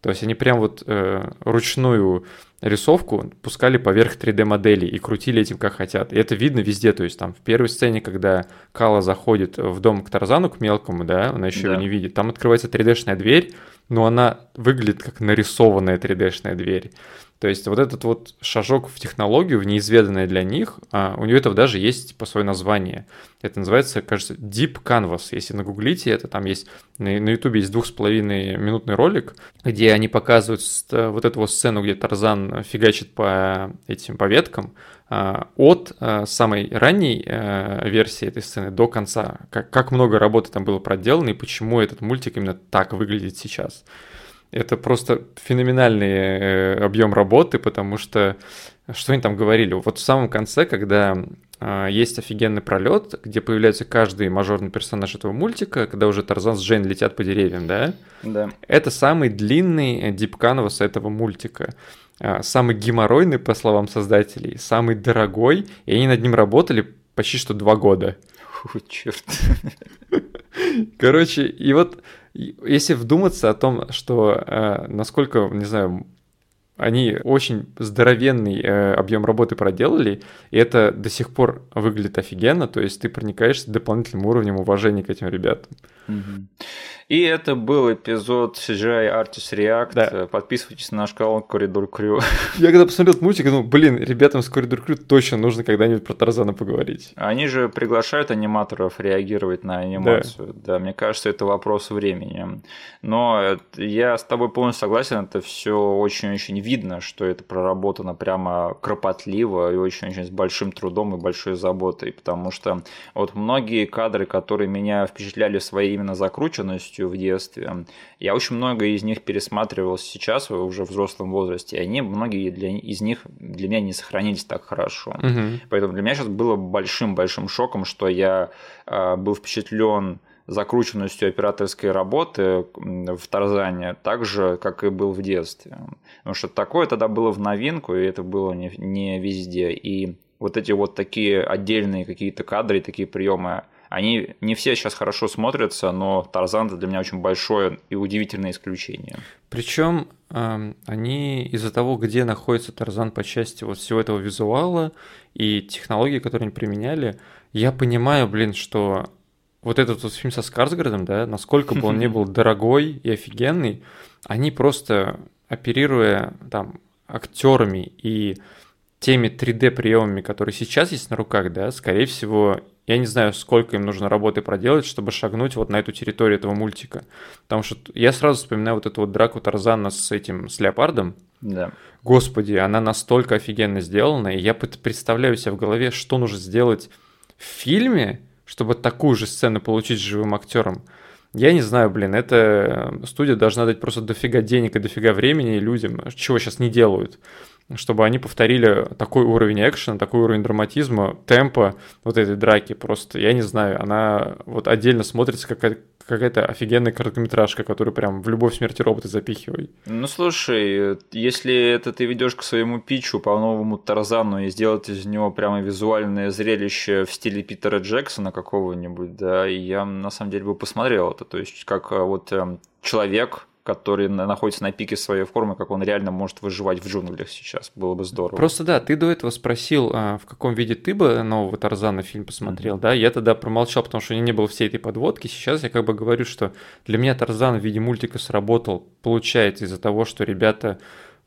То есть они прям вот э, ручную рисовку пускали поверх 3D-модели и крутили этим как хотят. И это видно везде. То есть там в первой сцене, когда Кала заходит в дом к Тарзану, к мелкому, да, она еще Да. его не видит, там открывается 3D-шная дверь, но она выглядит как нарисованная 3D-шная дверь. То есть вот этот вот шажок в технологию, в неизведанное для них, а, у нее этого даже есть по свое название. Это называется, кажется, Deep Canvas. Если нагуглите это, там есть на Ютубе есть двух с половиной минутный ролик, где они показывают вот эту вот сцену, где Тарзан фигачит по этим по веткам, а, от а, самой ранней э, версии этой сцены до конца. Как, как много работы там было проделано и почему этот мультик именно так выглядит сейчас. Это просто феноменальный э, объем работы, потому что что они там говорили? Вот в самом конце, когда а, есть офигенный пролет, где появляется каждый мажорный персонаж этого мультика, когда уже Тарзан с Джейн летят по деревьям, да? Да. Это самый длинный дипканвас этого мультика. А, Самый геморройный, по словам создателей, самый дорогой, и они над ним работали почти что два года. Фу, черт. Короче, и вот если вдуматься о том, что э, насколько, не знаю, они очень здоровенный э, объем работы проделали, и это до сих пор выглядит офигенно, то есть ты проникаешься дополнительным уровнем уважения к этим ребятам. Мгм. И это был эпизод CGI Artist React. Да. Подписывайтесь на наш канал Коридор Крю. Я когда посмотрел этот мультик, думал, блин, ребятам с Коридор Крю точно нужно когда-нибудь про Тарзана поговорить. Они же приглашают аниматоров реагировать на анимацию. Да, мне кажется, это вопрос времени. Но это- я с тобой полностью согласен, это все очень-очень видно, что это проработано прямо кропотливо и очень-очень с большим трудом и большой заботой, потому что вот многие кадры, которые меня впечатляли своей именно закрученностью в детстве, я очень много из них пересматривал сейчас уже в взрослом возрасте, и они, многие для, из них для меня не сохранились так хорошо. Мгм. Поэтому для меня сейчас было большим-большим шоком, что я э, был впечатлен закрученностью операторской работы в Тарзане, так же, как и был в детстве. Потому что такое тогда было в новинку, и это было не, не везде. И вот эти вот такие отдельные какие-то кадры, такие приемы, они не все сейчас хорошо смотрятся, но Тарзан это для меня очень большое и удивительное исключение. Причем эм, они из-за того, где находится Тарзан по части вот всего этого визуала и технологий, которые они применяли, я понимаю, блин, что вот этот вот фильм со Скарсгардом, да, насколько бы он ни был дорогой и офигенный, они просто оперируя там актерами и теми 3D приемами, которые сейчас есть на руках, да, скорее всего, я не знаю, сколько им нужно работы проделать, чтобы шагнуть вот на эту территорию этого мультика. Потому что я сразу вспоминаю вот эту вот драку Тарзана с этим, с леопардом. Да. Господи, она настолько офигенно сделана, и я представляю себе в голове, что нужно сделать в фильме, чтобы такую же сцену получить с живым актером. Я не знаю, блин, эта студия должна дать просто дофига денег и дофига времени людям, чего сейчас не делают, чтобы они повторили такой уровень экшена, такой уровень драматизма, темпа вот этой драки. Просто, я не знаю, она вот отдельно смотрится как какая-то офигенная короткометражка, которую прям в любовь смерти робота запихивай. Ну слушай, если это ты ведешь к своему питчу по новому Тарзану и сделать из него прямо визуальное зрелище в стиле Питера Джексона какого-нибудь, да, я на самом деле бы посмотрел это. То есть, как а, вот эм, человек, который на- находится на пике своей формы, как он реально может выживать в джунглях сейчас. Было бы здорово. Просто да, ты до этого спросил, а, в каком виде ты бы нового Тарзана фильм посмотрел, да? Я тогда промолчал, потому что у меня не было всей этой подводки. Сейчас я как бы говорю, что для меня Тарзан в виде мультика сработал, получается, из-за того, что ребята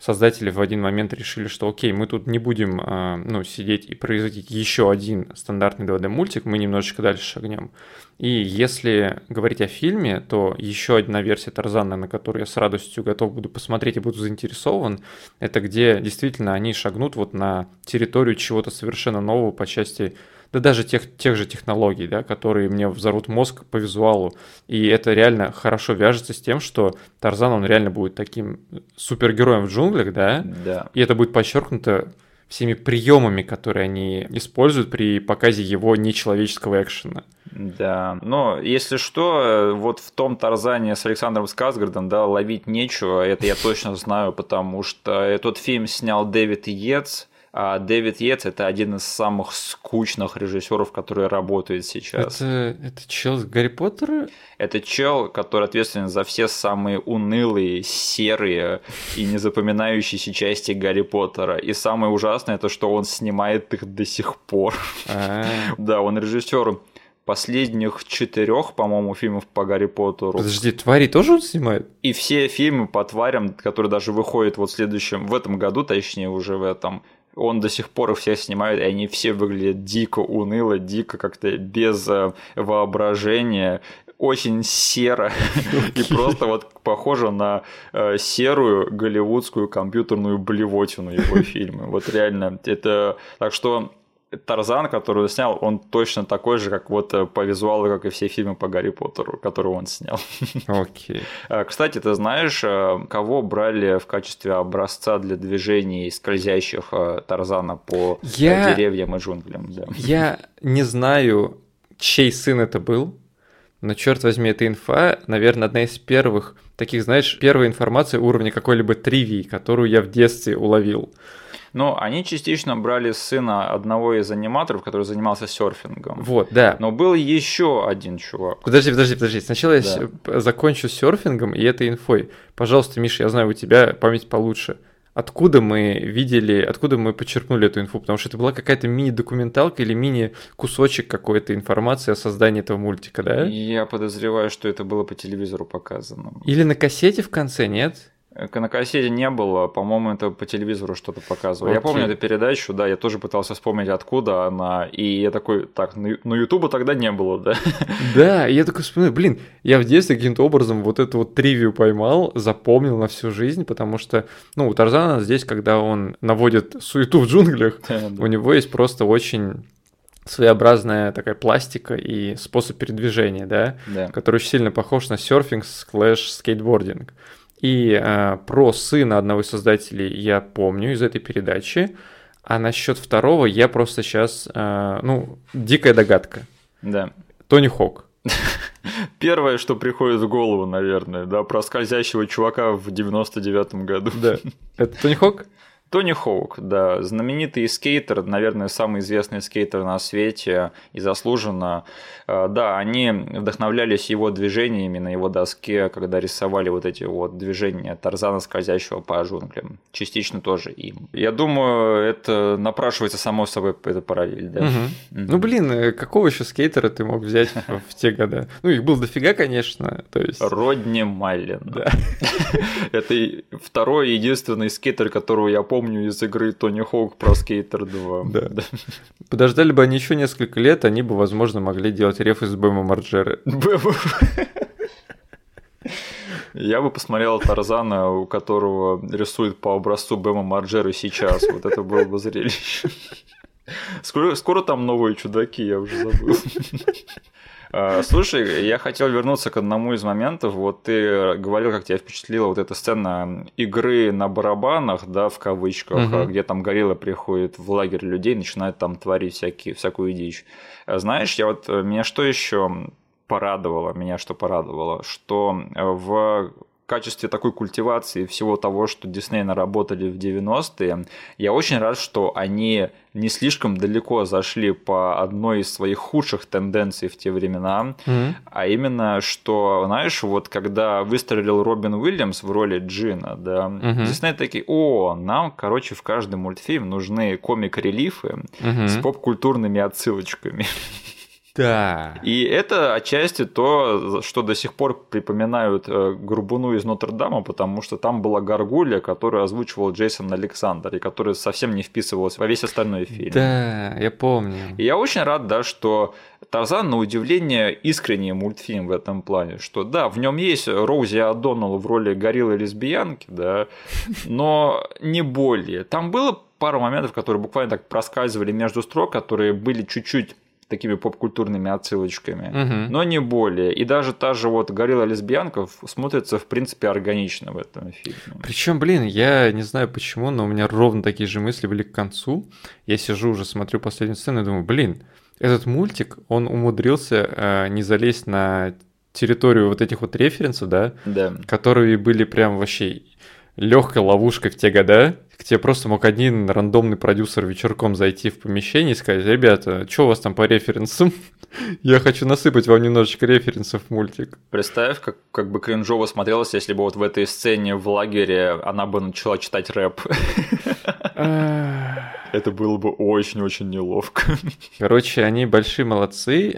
создатели в один момент решили, что окей, мы тут не будем а, ну, сидеть и производить еще один стандартный 2D мультик, мы немножечко дальше шагнем. И если говорить о фильме, то еще одна версия Тарзана, на которую я с радостью готов буду посмотреть и буду заинтересован, это где действительно они шагнут вот на территорию чего-то совершенно нового по части да даже тех, тех же технологий, да, которые мне взорвут мозг по визуалу. И это реально хорошо вяжется с тем, что Тарзан, он реально будет таким супергероем в джунглях, да, Да. и это будет подчеркнуто всеми приемами, которые они используют при показе его нечеловеческого экшена. Да, но если что, вот в том Тарзане с Александром Сказгардом, да, ловить нечего, это я точно знаю, потому что этот фильм снял Дэвид А Дэвид Йетс это один из самых скучных режиссеров, которые работают сейчас. Это, это чел с Гарри Поттера? Это чел, который ответственен за все самые унылые, серые и незапоминающиеся части Гарри Поттера. И самое ужасное, это что он снимает их до сих пор. А, Да, он режиссер последних четырех, по-моему, фильмов по Гарри Поттеру. Подожди, твари тоже он снимает? И все фильмы по тварям, которые даже выходят вот в следующем, в этом году, точнее, уже в этом, он до сих пор их все снимает, и они все выглядят дико уныло, дико как-то без э, воображения, очень серо и просто вот похоже на э, серую голливудскую компьютерную блевотину его фильмы. Вот реально, это... Так что Тарзан, который он снял, он точно такой же, как вот э, по визуалу, как и все фильмы по Гарри Поттеру, которые он снял. Окей. А, Кстати, ты знаешь, э, кого брали в качестве образца для движений скользящих э, Тарзана по Я- деревьям и джунглям? Да. Я не знаю, чей сын это был, но, черт возьми, эта инфа, наверное, одна из первых таких, знаешь, первая информация уровня какой-либо тривии, которую я в детстве уловил. Ну, они частично брали сына одного из аниматоров, который занимался серфингом. Вот, да. Но был еще один чувак. Подожди, подожди, подожди. Сначала я Да. п- закончу серфингом и этой инфой. Пожалуйста, Миша, я знаю, у тебя память получше. Откуда мы видели, откуда мы почерпнули эту инфу? Потому что это была какая-то мини-документалка или мини-кусочек какой-то информации о создании этого мультика, да? Я подозреваю, что это было по телевизору показано. Или на кассете в конце, нет? На кассете не было, по-моему, это по телевизору что-то показывало. Я Окей. помню эту передачу, да, я тоже пытался вспомнить, откуда она, и я такой, так, ну Ютуба тогда не было, да? Да, я такой вспоминаю, блин, я в детстве каким-то образом вот эту вот тривию поймал, запомнил на всю жизнь, потому что, ну, у Тарзана здесь, когда он наводит суету в джунглях, у него есть просто очень своеобразная такая пластика и способ передвижения, да, Да. который очень сильно похож на серфинг, склэш, скейтбординг. И э, про сына одного из создателей я помню из этой передачи, а насчет второго я просто сейчас, ну, дикая догадка. Да. Тони Хок. Первое, что приходит в голову, наверное, да, про скользящего чувака в 99-м году. Да. Это Тони Хок? Тони Хоук, да, знаменитый скейтер, наверное, самый известный скейтер на свете и заслуженно. Э, Да, они вдохновлялись его движениями на его доске, когда рисовали вот эти вот движения Тарзана, скользящего по джунглям. Частично тоже им. Я думаю, это напрашивается само собой, это параллель, да. Мгм. Мгм. Ну, блин, э, какого еще скейтера ты мог взять в те года? Ну, их было дофига, конечно, то есть... Родни Маллин. Да. Это второй единственный скейтер, которого я помню из игры Тони Хоук про Скейтер 2. Да. Подождали бы они еще несколько лет, они бы, возможно, могли делать реф из Бэма Марджера. Я бы посмотрел Тарзана, у которого рисует по образцу Бэма Марджера сейчас. Вот это было бы зрелище. Скоро, скоро там новые чудаки, я уже забыл. А, Слушай, я хотел вернуться к одному из моментов. Вот ты говорил, как тебя впечатлила вот эта сцена игры на барабанах, да, в кавычках, Мгм. где там горилла приходит в лагерь людей, начинает там творить всякие, всякую дичь. А Знаешь, я вот э, меня что еще порадовало, меня что порадовало, что э, в качестве такой культивации всего того, что Дисней наработали в 90-е, я очень рад, что они не слишком далеко зашли по одной из своих худших тенденций в те времена, Мгм. а именно, что, знаешь, вот когда выстрелил Робин Уильямс в роли Джина, да, Мгм. Дисней такие, о, нам, короче, в каждый мультфильм нужны комик-релифы Мгм. с поп-культурными отсылочками. Да. И это отчасти то, что до сих пор припоминают э, Грубуну из Нотр-Дама, потому что там была Гаргулья, которую озвучивал Джейсон Александр, и которая совсем не вписывалась во весь остальной фильм. Да, я помню. И я очень рад, да, что Тарзан, на удивление, искренний мультфильм в этом плане, что да, в нем есть Роузи О'Доннелл в роли гориллы лесбиянки, да, но не более. Там было пару моментов, которые буквально так проскальзывали между строк, которые были чуть-чуть такими поп-культурными отсылочками, Мгм. но не более. И даже та же вот горилла лесбиянка смотрится, в принципе, органично в этом фильме. Причем, блин, я не знаю почему, но у меня ровно такие же мысли были к концу. Я сижу уже, смотрю последнюю сцену и думаю, блин, этот мультик, он умудрился э, не залезть на территорию вот этих вот референсов, да, Да. которые были прям вообще легкой ловушкой в те года, к тебе просто мог один рандомный продюсер вечерком зайти в помещение и сказать, ребята, что у вас там по референсам? Я хочу насыпать вам немножечко референсов в мультик. Представь, как, как бы кринжово смотрелось, если бы вот в этой сцене в лагере она бы начала читать рэп. Это было бы очень-очень неловко. Короче, они большие молодцы.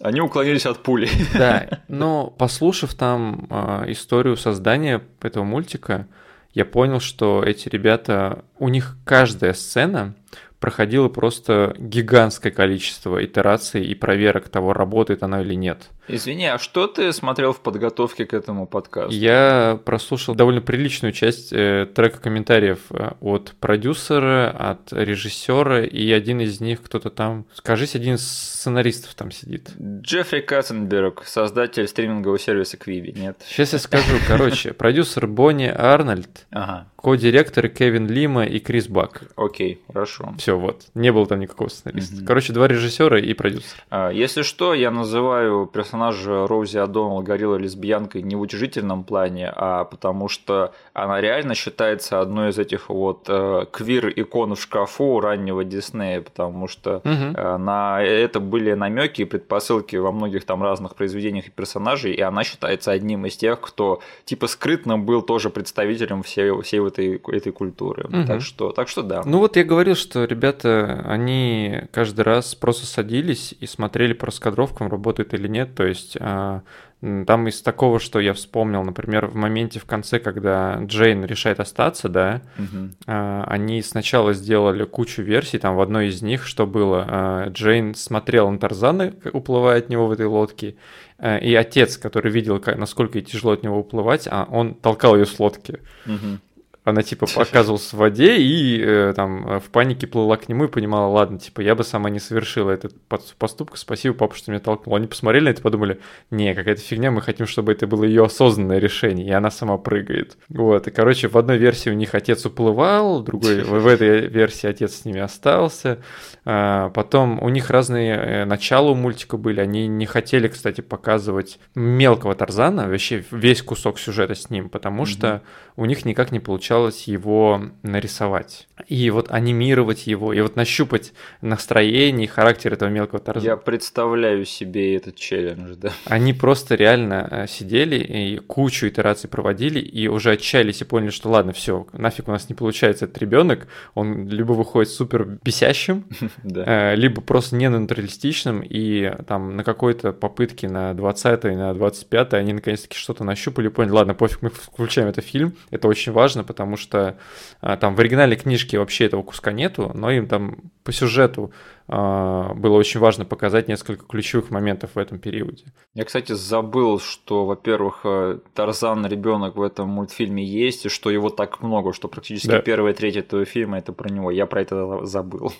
Они уклонились от пули. Да, но послушав там э, историю создания этого мультика, я понял, что эти ребята, у них каждая сцена проходила просто гигантское количество итераций и проверок того, работает она или нет. Извини, а что ты смотрел в подготовке к этому подкасту? Я прослушал довольно приличную часть э, трека комментариев э, от продюсера, от режиссера, и один из них кто-то там, скажись, один из сценаристов там сидит. Джеффри Каттенберг, создатель стримингового сервиса Квиби, нет? Сейчас я скажу. Короче, продюсер Бонни Арнольд, ага. ко-директор Кевин Лима и Крис Бак. Окей, хорошо. Все, вот. Не было там никакого сценариста. Угу. Короче, два режиссера и продюсер. А, если что, я называю персонажа персонажа Роузи Адоннелл горела лесбиянкой не в утяжительном плане, а потому что она реально считается одной из этих вот э, квир-икон в шкафу раннего Диснея, потому что угу. э, на это были намеки и предпосылки во многих там разных произведениях и персонажей, и она считается одним из тех, кто типа скрытно был тоже представителем всей, всей этой, этой культуры. Угу. Так, что, так что да. Ну вот я говорил, что ребята, они каждый раз просто садились и смотрели по раскадровкам, работает или нет, то есть а, там из такого, что я вспомнил, например, в моменте в конце, когда Джейн решает остаться, да, угу. они сначала сделали кучу версий, там в одной из них, что было, а, Джейн смотрел на Тарзана, уплывая от него в этой лодке, и отец, который видел, насколько ей тяжело от него уплывать, а он толкал ее с лодки. Угу. Она типа оказывалась в воде и э, там в панике плыла к нему и понимала, ладно, типа я бы сама не совершила этот поступок, спасибо, папа, что меня толкнул. Они посмотрели на это и подумали, не, какая-то фигня, мы хотим, чтобы это было ее осознанное решение, и она сама прыгает. Вот, и короче, в одной версии у них отец уплывал, в другой, в этой версии отец с ними остался. А, потом у них разные э, начала у мультика были, они не хотели, кстати, показывать мелкого Тарзана, вообще весь кусок сюжета с ним, потому что у них никак не получалось его нарисовать. И вот анимировать его, и вот нащупать настроение и характер этого мелкого Тарзана. Я представляю себе этот челлендж, да. Они просто реально э, сидели и кучу итераций проводили, и уже отчаялись и поняли, что ладно, все, нафиг у нас не получается этот ребенок, он либо выходит супер бесящим, э, либо просто не натуралистичным, и там на какой-то попытке на 20 на 25 они наконец-таки что-то нащупали, поняли, ладно, пофиг, мы включаем это в фильм, это очень важно, потому что а, там в оригинале книжки вообще этого куска нету, но им там по сюжету а, было очень важно показать несколько ключевых моментов в этом периоде. Я, кстати, забыл, что, во-первых, э, Тарзан ребенок в этом мультфильме есть, и что его так много, что практически да. первая треть этого фильма это про него. Я про это забыл.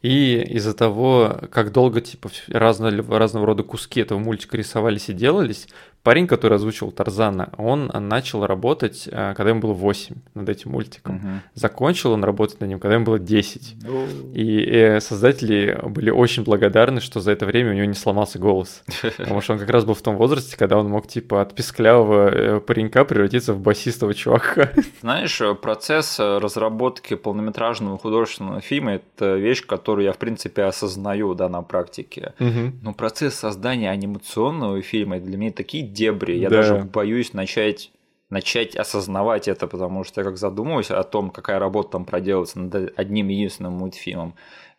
И из-за того, как долго типа разного, разного рода куски этого мультика рисовались и делались, парень, который озвучил Тарзана, он начал работать, э, когда ему было 8 над этим мультиком. Угу. Закончил он работать над ним, когда ему было 10. Ну... И э, создатели были очень благодарны, что за это время у него не сломался голос. Потому что он как раз был в том возрасте, когда он мог типа от писклявого э, паренька превратиться в басистого чувака. Знаешь, процесс разработки полнометражного художественного фильма – это вещь, которую я, в принципе, осознаю да, на практике. Угу. Но процесс создания анимационного фильма для меня такие дебри. Я да. даже боюсь начать начать осознавать это, потому что я как задумываюсь о том, какая работа там проделывается над одним единственным мультфильмом,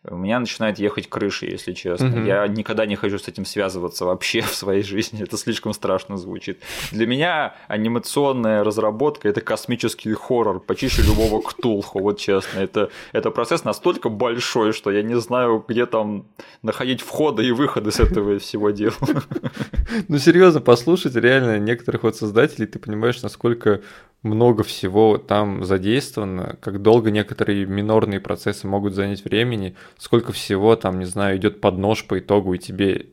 у меня начинает ехать крыша, если честно. Угу. Я никогда не хочу с этим связываться вообще в своей жизни. Это слишком страшно звучит. Для меня анимационная разработка это космический хоррор, почище любого ктулху, вот честно. Это, это процесс настолько большой, что я не знаю, где там находить входы и выходы с этого всего дела. Ну, серьезно, послушать реально некоторых вот создателей, ты понимаешь, насколько много всего там задействовано, как долго некоторые минорные процессы могут занять времени, сколько всего там, не знаю, идет под нож по итогу, и тебе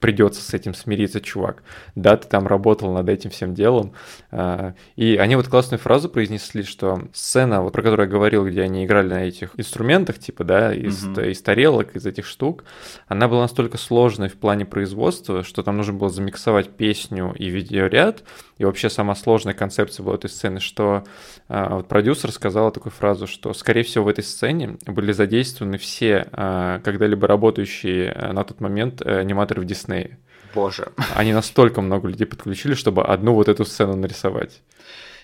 придется с этим смириться, чувак. Да, ты там работал над этим всем делом. А, и они вот классную фразу произнесли, что сцена, вот про которую я говорил, где они играли на этих инструментах, типа, да, из, угу. из тарелок, из этих штук, она была настолько сложной в плане производства, что там нужно было замиксовать песню и видеоряд, и вообще сама сложная концепция была этой сцены, что э, вот продюсер сказала такую фразу, что, скорее всего, в этой сцене были задействованы все э, когда-либо работающие э, на тот момент э, аниматоры в Диснее. Боже. Они настолько много людей подключили, чтобы одну вот эту сцену нарисовать.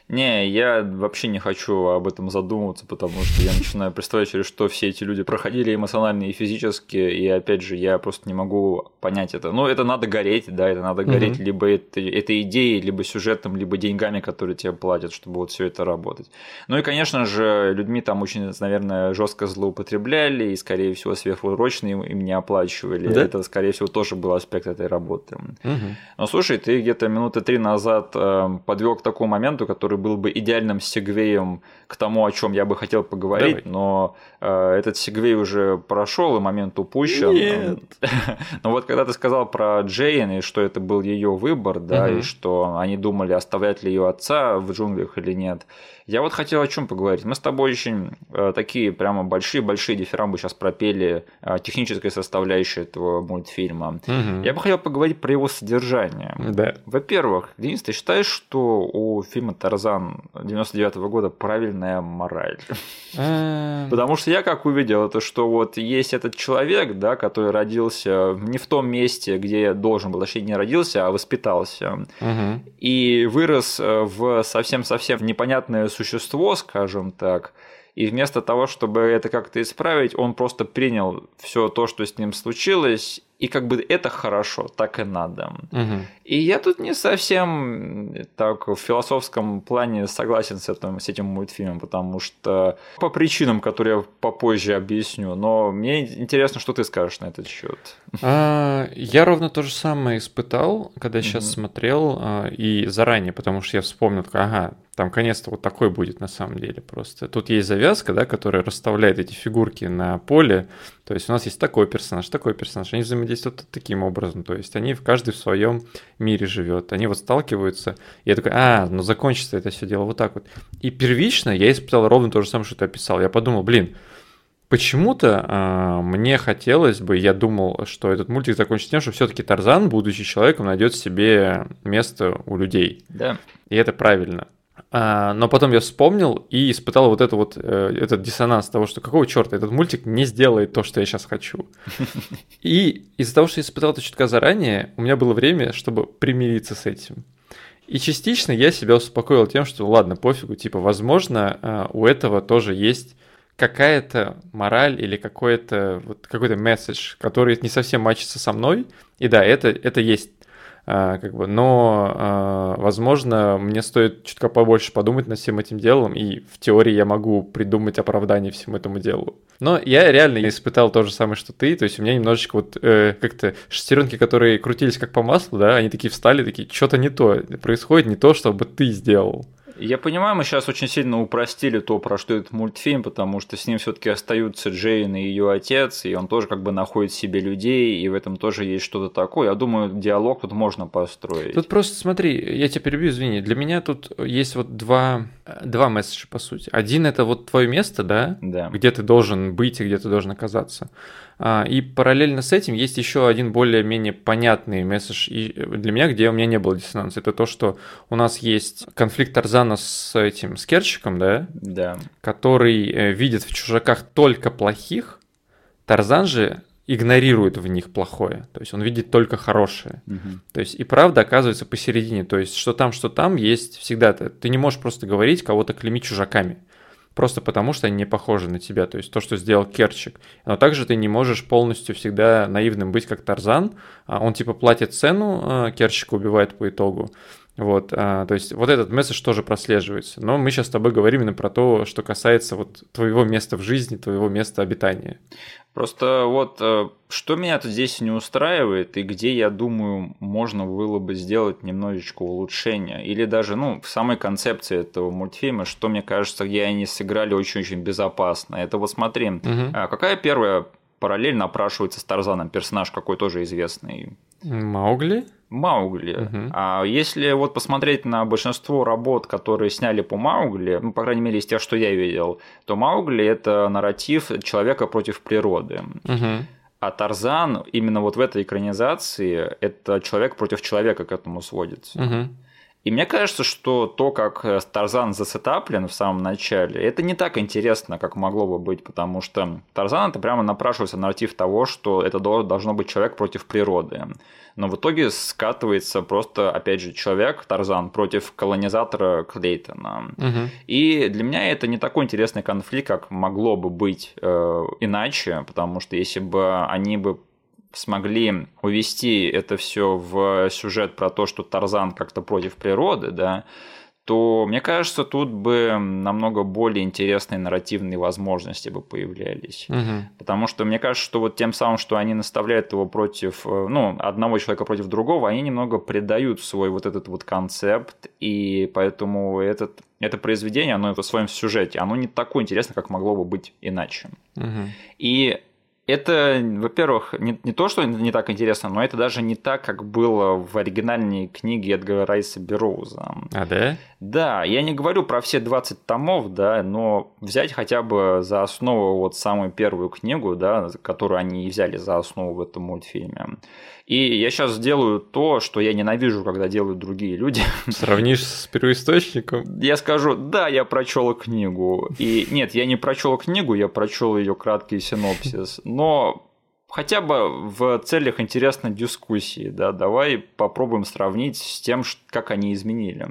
Не, я вообще не хочу об этом задумываться, потому что я начинаю представлять, через что все эти люди проходили эмоционально и физически, и опять же, я просто не могу понять это. Ну, это надо гореть, да, это надо гореть угу. либо это, этой идеей, либо сюжетом, либо деньгами, которые тебе платят, чтобы вот все это работать. Ну и, конечно же, людьми там очень, наверное, жестко злоупотребляли, и, скорее всего, сверхурочно им, не оплачивали. Да? Это, скорее всего, тоже был аспект этой работы. Угу. Но слушай, ты где-то минуты три назад э, подвел к такому моменту, который который был бы идеальным сегвеем к тому, о чем я бы хотел поговорить, Давай. но э, этот сегвей уже прошел и момент упущен. Нет. но вот когда ты сказал про Джейн и что это был ее выбор, да, угу. и что они думали, оставлять ли ее отца в джунглях или нет, я вот хотел о чем поговорить. Мы с тобой очень э, такие прямо большие-большие дифирамбы сейчас пропели э, технической составляющей этого мультфильма. Угу. Я бы хотел поговорить про его содержание. Да. Во-первых, Денис, ты считаешь, что у фильма «Тарзан» 99 -го года правильная мораль? А. Потому что я как увидел, это что вот есть этот человек, да, который родился не в том месте, где должен был, точнее не родился, а воспитался. И вырос э, в совсем-совсем непонятное существо, скажем так, и вместо того, чтобы это как-то исправить, он просто принял все то, что с ним случилось, и как бы это хорошо, так и надо. Угу. И я тут не совсем так в философском плане согласен с этим, с этим мультфильмом, потому что по причинам, которые я попозже объясню, но мне интересно, что ты скажешь на этот счет. А, я ровно то же самое испытал, когда сейчас угу. смотрел, а, и заранее, потому что я вспомнил, ага, там конец-то вот такой будет на самом деле просто. Тут есть завязка, да, которая расставляет эти фигурки на поле. То есть у нас есть такой персонаж, такой персонаж. Они взаимодействуют таким образом. То есть они в каждый в своем мире живет. Они вот сталкиваются. И я такой, а, ну закончится это все дело вот так вот. И первично я испытал ровно то же самое, что ты описал. Я подумал, блин, Почему-то э, мне хотелось бы, я думал, что этот мультик закончится тем, что все-таки Тарзан, будучи человеком, найдет себе место у людей. Да. И это правильно. А, но потом я вспомнил и испытал вот это вот, э, этот диссонанс того, что какого черта этот мультик не сделает то, что я сейчас хочу. И из-за того, что я испытал это чутка заранее, у меня было время, чтобы примириться с этим. И частично я себя успокоил тем, что ладно, пофигу, типа, возможно, а, у этого тоже есть какая-то мораль или какой-то вот какой-то месседж, который не совсем мачится со мной. И да, это, это есть как бы, но, а, возможно, мне стоит чутка побольше подумать над всем этим делом, и в теории я могу придумать оправдание всему этому делу. Но я реально испытал то же самое, что ты, то есть у меня немножечко вот э, как-то шестеренки, которые крутились как по маслу, да, они такие встали, такие, что-то не то, происходит не то, что бы ты сделал. Я понимаю, мы сейчас очень сильно упростили то, про что этот мультфильм, потому что с ним все-таки остаются Джейн и ее отец, и он тоже как бы находит себе людей, и в этом тоже есть что-то такое. Я думаю, диалог тут можно построить. Тут просто смотри, я тебя перебью, извини. Для меня тут есть вот два, два месседжа, по сути. Один это вот твое место, да? Да. Где ты должен быть и где ты должен оказаться. А, и параллельно с этим есть еще один более-менее понятный месседж для меня, где у меня не было диссонанса. Это то, что у нас есть конфликт Тарзана с этим с Керчиком, да? Да. Который э, видит в чужаках только плохих. Тарзан же игнорирует в них плохое. То есть он видит только хорошее. Угу. То есть и правда оказывается посередине. То есть что там, что там есть всегда. Ты не можешь просто говорить, кого-то клеймить чужаками просто потому, что они не похожи на тебя. То есть то, что сделал Керчик. Но также ты не можешь полностью всегда наивным быть, как Тарзан. А он типа платит цену, а, Керчика убивает по итогу. Вот, а, то есть вот этот месседж тоже прослеживается. Но мы сейчас с тобой говорим именно про то, что касается вот твоего места в жизни, твоего места обитания. Просто вот э, что меня тут здесь не устраивает и где, я думаю, можно было бы сделать немножечко улучшения. Или даже, ну, в самой концепции этого мультфильма, что, мне кажется, где они сыграли очень-очень безопасно. Это вот смотри, угу. какая первая параллель напрашивается с Тарзаном, персонаж какой тоже известный? Маугли? Маугли. Угу. А если вот посмотреть на большинство работ, которые сняли по Маугли, ну, по крайней мере, из тех, что я видел, то Маугли это нарратив человека против природы. Угу. А Тарзан именно вот в этой экранизации это человек против человека к этому сводится. Угу. И мне кажется, что то, как э, Тарзан засетаплен в самом начале, это не так интересно, как могло бы быть, потому что Тарзан это прямо напрашивается нарратив того, что это должно быть человек против природы. Но в итоге скатывается просто, опять же, человек, Тарзан, против колонизатора Клейтона. Угу. И для меня это не такой интересный конфликт, как могло бы быть э, иначе, потому что если бы они бы смогли увести это все в сюжет про то, что Тарзан как-то против природы, да, то, мне кажется, тут бы намного более интересные нарративные возможности бы появлялись. Угу. Потому что мне кажется, что вот тем самым, что они наставляют его против, э, ну, одного человека против другого, они немного предают свой вот этот вот концепт, и поэтому этот, это произведение, оно в своем сюжете, оно не такое интересное, как могло бы быть иначе. Угу. И это, во-первых, не, не то, что не так интересно, но это даже не так, как было в оригинальной книге Эдгара Райса Бероуза. А, да? Да, я не говорю про все 20 томов, да, но взять хотя бы за основу вот самую первую книгу, да, которую они взяли за основу в этом мультфильме. И я сейчас сделаю то, что я ненавижу, когда делают другие люди. Сравнишь с первоисточником? Я скажу, да, я прочел книгу. И нет, я не прочел книгу, я прочел ее краткий синопсис. Но хотя бы в целях интересной дискуссии, да, давай попробуем сравнить с тем, как они изменили.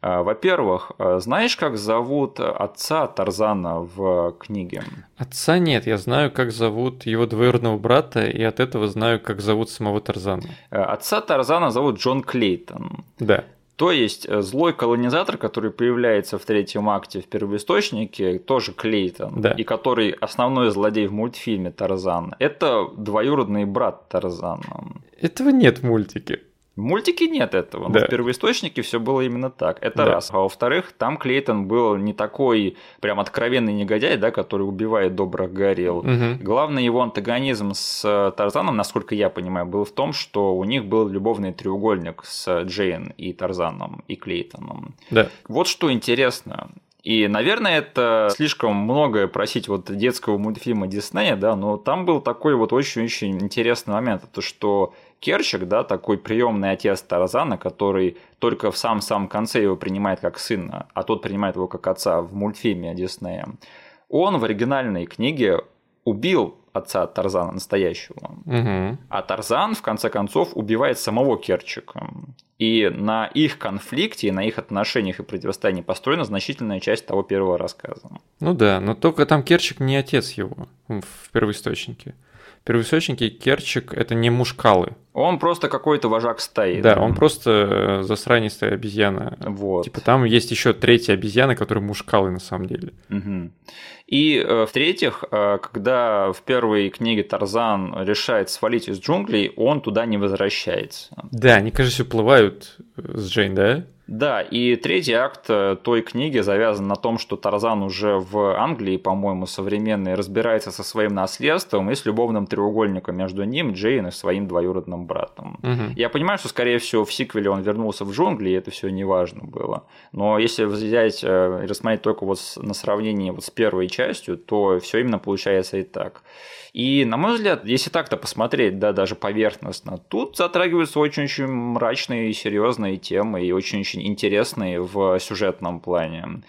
А, во-первых, а, знаешь, как зовут отца Тарзана в книге? Отца нет, я знаю, как зовут его двоюродного брата, и от этого знаю, как зовут самого Тарзана. А, отца Тарзана зовут Джон Клейтон. Да. То есть э, злой колонизатор, который появляется в третьем акте в первоисточнике, тоже Клейтон, да. и который основной злодей в мультфильме Тарзан, это двоюродный брат Тарзана. Этого нет в мультике. В мультике нет этого, но да. в первоисточнике все было именно так. Это да. раз. А во-вторых, там Клейтон был не такой прям откровенный негодяй, да, который убивает добрых горел. Угу. Главный его антагонизм с Тарзаном, насколько я понимаю, был в том, что у них был любовный треугольник с Джейн и Тарзаном и Клейтоном. Да. Вот что интересно. И, наверное, это слишком многое просить вот детского мультфильма Диснея, да, но там был такой вот очень-очень интересный момент, то что Керчик, да, такой приемный отец Тарзана, который только в самом-самом конце его принимает как сына, а тот принимает его как отца в мультфильме Диснея, он в оригинальной книге убил отца Тарзана настоящего. Угу. А Тарзан, в конце концов, убивает самого Керчика. И на их конфликте, на их отношениях и противостоянии построена значительная часть того первого рассказа. Ну да, но только там Керчик не отец его в первоисточнике первоисточнике Керчик – это не мушкалы. Он просто какой-то вожак стаи. Да, да? он просто э, засранистая обезьяна. Вот. Типа там есть еще третья обезьяна, которая мушкалы на самом деле. Угу. И э, в-третьих, э, когда в первой книге Тарзан решает свалить из джунглей, он туда не возвращается. Да, они, кажется, уплывают с Джейн, да? Да, и третий акт э, той книги завязан на том, что Тарзан уже в Англии, по-моему, современный, разбирается со своим наследством и с любовным треугольником между ним, Джейн и своим двоюродным братом. Угу. Я понимаю, что, скорее всего, в сиквеле он вернулся в джунгли, и это все не важно было. Но если взять э, и рассмотреть только вот на сравнении вот с первой частью, то все именно получается и так. И, на мой взгляд, если так-то посмотреть, да, даже поверхностно, тут затрагиваются очень-очень мрачные и серьезные темы, и очень-очень интересные в сюжетном плане.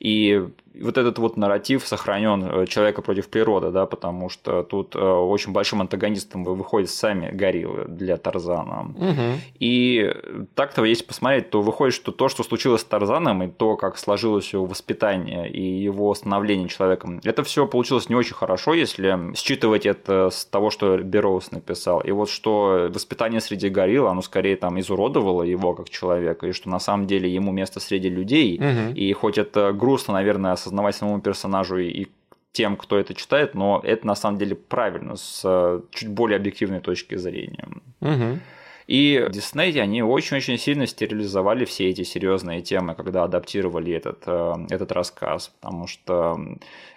И вот этот вот нарратив сохранен э, человека против природы, да, потому что тут э, очень большим антагонистом выходят сами гориллы для Тарзана. Угу. И так-то, если посмотреть, то выходит, что то, что случилось с Тарзаном, и то, как сложилось его воспитание и его становление человеком, это все получилось не очень хорошо, если считывать это с того, что Бероус написал. И вот что воспитание среди горилл, оно скорее там изуродовало его как человека, и что на самом деле ему место среди людей, угу. и хоть это грустно, наверное, осознавать самому персонажу и тем, кто это читает, но это на самом деле правильно с э, чуть более объективной точки зрения. Угу. И Дисней, они очень-очень сильно стерилизовали все эти серьезные темы, когда адаптировали этот, э, этот рассказ. Потому что,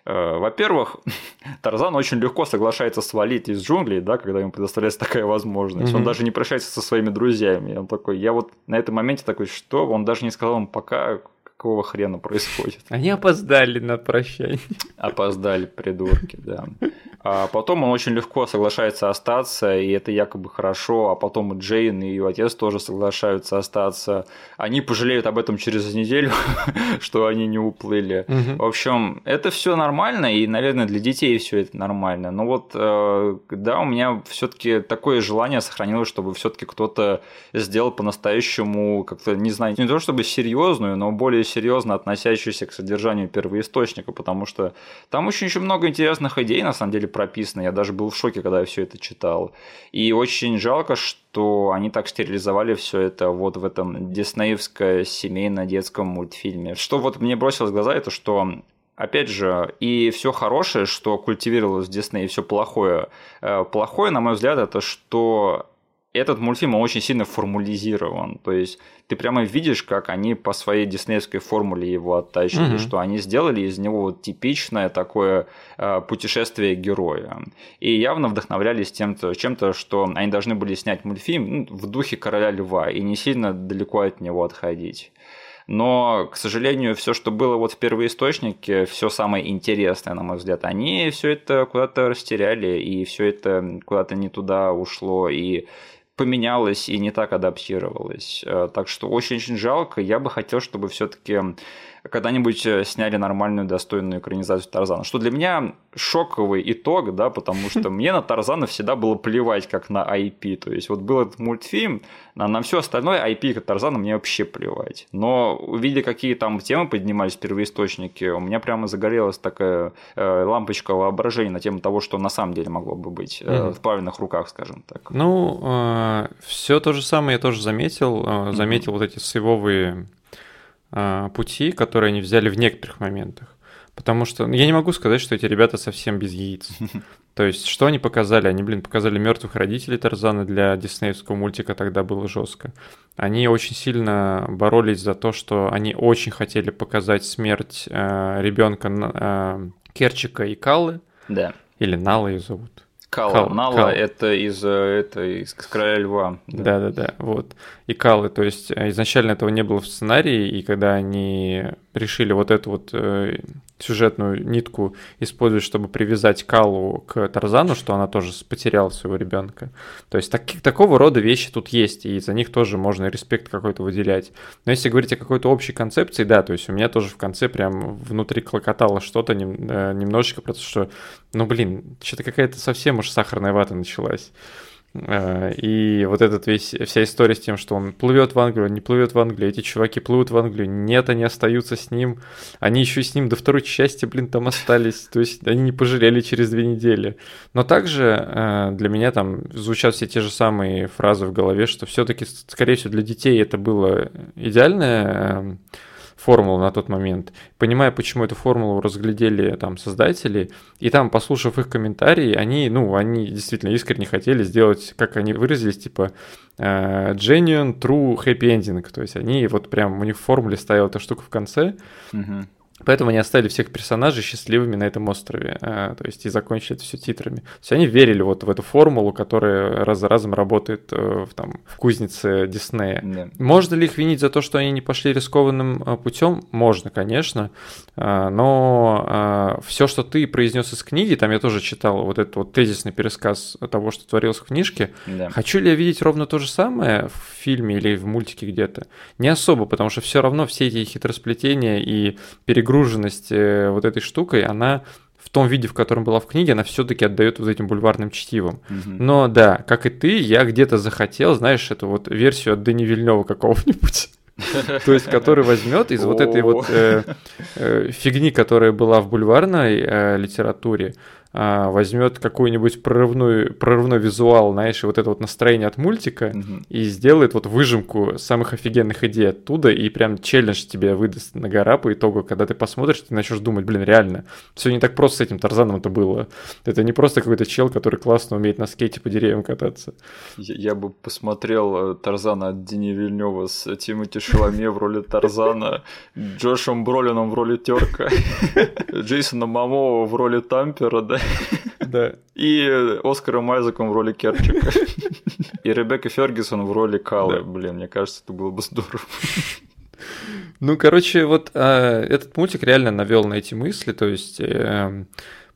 э, во-первых, Тарзан очень легко соглашается свалить из джунглей, да, когда ему предоставляется такая возможность. Mm-hmm. Он даже не прощается со своими друзьями. Он такой, я вот на этом моменте такой, что? Он даже не сказал им пока, какого хрена происходит? Они опоздали на прощание. Опоздали, придурки, да. А потом он очень легко соглашается остаться, и это якобы хорошо, а потом и Джейн, и ее отец тоже соглашаются остаться. Они пожалеют об этом через неделю, что они не уплыли. Угу. В общем, это все нормально, и, наверное, для детей все это нормально. Но вот, э, да, у меня все-таки такое желание сохранилось, чтобы все-таки кто-то сделал по-настоящему как-то, не знаю, не то чтобы серьезную, но более серьезно относящуюся к содержанию первоисточника, потому что там очень еще много интересных идей, на самом деле, прописано. Я даже был в шоке, когда я все это читал. И очень жалко, что они так стерилизовали все это вот в этом диснеевско семейно-детском мультфильме. Что вот мне бросилось в глаза, это что опять же, и все хорошее, что культивировалось в Дисней, и все плохое. Э, плохое, на мой взгляд, это что этот мультфильм очень сильно формализирован. То есть ты прямо видишь, как они по своей диснеевской формуле его оттащили, mm-hmm. что они сделали из него вот типичное такое э, путешествие героя. И явно вдохновлялись тем-то, чем-то, что они должны были снять мультфильм ну, в духе короля льва и не сильно далеко от него отходить. Но, к сожалению, все, что было вот в первоисточнике, все самое интересное, на мой взгляд, они все это куда-то растеряли, и все это куда-то не туда ушло, и поменялось и не так адаптировалось. Э, так что очень-очень жалко. Я бы хотел, чтобы все-таки когда-нибудь э, сняли нормальную, достойную экранизацию Тарзана. Что для меня шоковый итог, да, потому что мне на Тарзана всегда было плевать, как на IP. То есть, вот был этот мультфильм, на, на все остальное IP Тарзана мне вообще плевать. Но увидя, какие там темы поднимались первоисточники, у меня прямо загорелась такая э, лампочка воображения на тему того, что на самом деле могло бы быть э, mm-hmm. в правильных руках, скажем так. Ну, э, все то же самое я тоже заметил. Э, заметил mm-hmm. вот эти сейвовые а, пути, которые они взяли в некоторых моментах. Потому что ну, я не могу сказать, что эти ребята совсем без яиц. То есть, что они показали? Они, блин, показали мертвых родителей Тарзана для диснеевского мультика, тогда было жестко. Они очень сильно боролись за то, что они очень хотели показать смерть э, ребенка э, Керчика и Калы. Да. Или Нала ее зовут. Кала. Кал, Нала Кал. это из это из Короля Льва. Да, да, да. Вот. И Калы, то есть э, изначально этого не было в сценарии, и когда они решили вот эту вот э, сюжетную нитку использовать, чтобы привязать Калу к Тарзану, что она тоже потеряла своего ребенка. То есть так, такого рода вещи тут есть, и за них тоже можно респект какой-то выделять. Но если говорить о какой-то общей концепции, да, то есть у меня тоже в конце прям внутри клокотало что-то нем, э, немножечко, потому что, ну блин, что-то какая-то совсем уж сахарная вата началась. Э, и вот этот весь, вся история с тем, что он плывет в Англию, не плывет в Англию, эти чуваки плывут в Англию, нет, они остаются с ним, они еще с ним до второй части, блин, там остались, то есть они не пожалели через две недели. Но также э, для меня там звучат все те же самые фразы в голове, что все-таки, скорее всего, для детей это было идеальное формулу на тот момент, понимая, почему эту формулу разглядели там создатели, и там, послушав их комментарии, они, ну, они действительно искренне хотели сделать, как они выразились, типа uh, genuine, true, happy ending, то есть они вот прям, у них в формуле стояла эта штука в конце, угу. Поэтому они оставили всех персонажей счастливыми на этом острове, а, то есть и закончили это все титрами. То есть они верили вот в эту формулу, которая раз за разом работает э, в, там, в кузнице Диснея. Yeah. Можно ли их винить за то, что они не пошли рискованным э, путем? Можно, конечно. А, но а, все, что ты произнес из книги, там я тоже читал вот этот вот тезисный пересказ того, что творилось в книжке. Yeah. Хочу ли я видеть ровно то же самое в фильме или в мультике где-то? Не особо, потому что все равно все эти хитросплетения и перегрузки перегруженность э, вот этой штукой, она в том виде, в котором была в книге, она все-таки отдает вот этим бульварным чтивом. Угу. Но да, как и ты, я где-то захотел, знаешь, эту вот версию от Дэни Вильнева какого-нибудь. То есть, который возьмет из вот этой вот э, э, фигни, которая была в бульварной литературе, возьмет какой-нибудь прорывной, прорывной визуал, знаешь, и вот это вот настроение от мультика, угу. и сделает вот выжимку самых офигенных идей оттуда, и прям челлендж тебе выдаст на гора по итогу, когда ты посмотришь, ты начнешь думать, блин, реально, все не так просто с этим Тарзаном это было. Это не просто какой-то чел, который классно умеет на скейте по деревьям кататься. Я, я бы посмотрел э, Тарзана от Дини Вильнева с Тимоти Шаломе в роли Тарзана, Джошем Бролином в роли Терка, Джейсона Мамова в роли Тампера, да, да. И Оскаром Айзеком в роли Керчика. И Ребекка Фергюсон в роли Калы. Блин, мне кажется, это было бы здорово. Ну, короче, вот э, этот мультик реально навел на эти мысли, то есть э,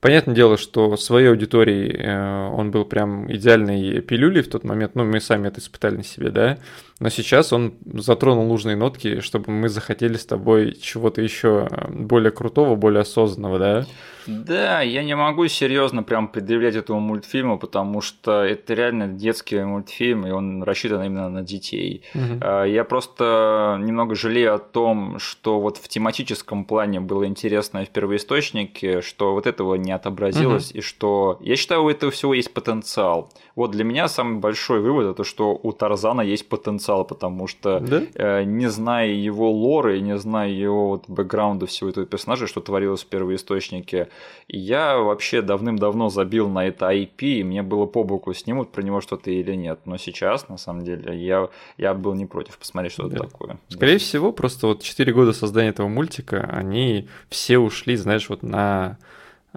Понятное дело, что своей аудитории э, он был прям идеальной пилюлей в тот момент, ну, мы сами это испытали на себе, да, но сейчас он затронул нужные нотки, чтобы мы захотели с тобой чего-то еще более крутого, более осознанного, да? Да, я не могу серьезно прям предъявлять этому мультфильму, потому что это реально детский мультфильм, и он рассчитан именно на детей. Угу. Я просто немного жалею о том, что вот в тематическом плане было интересно в первоисточнике, что вот этого не отобразилось, угу. и что я считаю, у этого всего есть потенциал. Вот для меня самый большой вывод это, что у Тарзана есть потенциал, потому что да? э, не зная его лоры, не зная его вот бэкграунда всего этого персонажа, что творилось в первоисточнике, я вообще давным-давно забил на это IP, и мне было по боку, снимут про него что-то или нет. Но сейчас, на самом деле, я, я был не против посмотреть, что да. это такое. Скорее да. всего, просто вот 4 года создания этого мультика, они все ушли, знаешь, вот на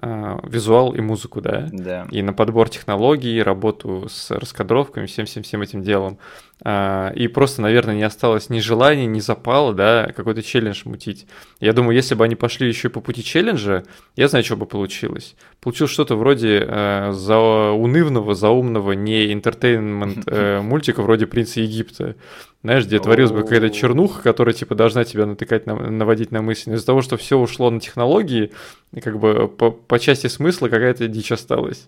визуал и музыку, да? Да. И на подбор технологий, работу с раскадровками, всем-всем-всем этим делом. А, и просто, наверное, не осталось ни желания, ни запала, да, какой-то челлендж мутить. Я думаю, если бы они пошли еще по пути челленджа, я знаю, что бы получилось. Получилось что-то вроде э, за унывного, заумного, не интертейнмент э, мультика вроде «Принца Египта». Знаешь, где творилась бы какая-то чернуха, которая, типа, должна тебя натыкать, на, наводить на мысль. Но из-за того, что все ушло на технологии, как бы по, по части смысла какая-то дичь осталась.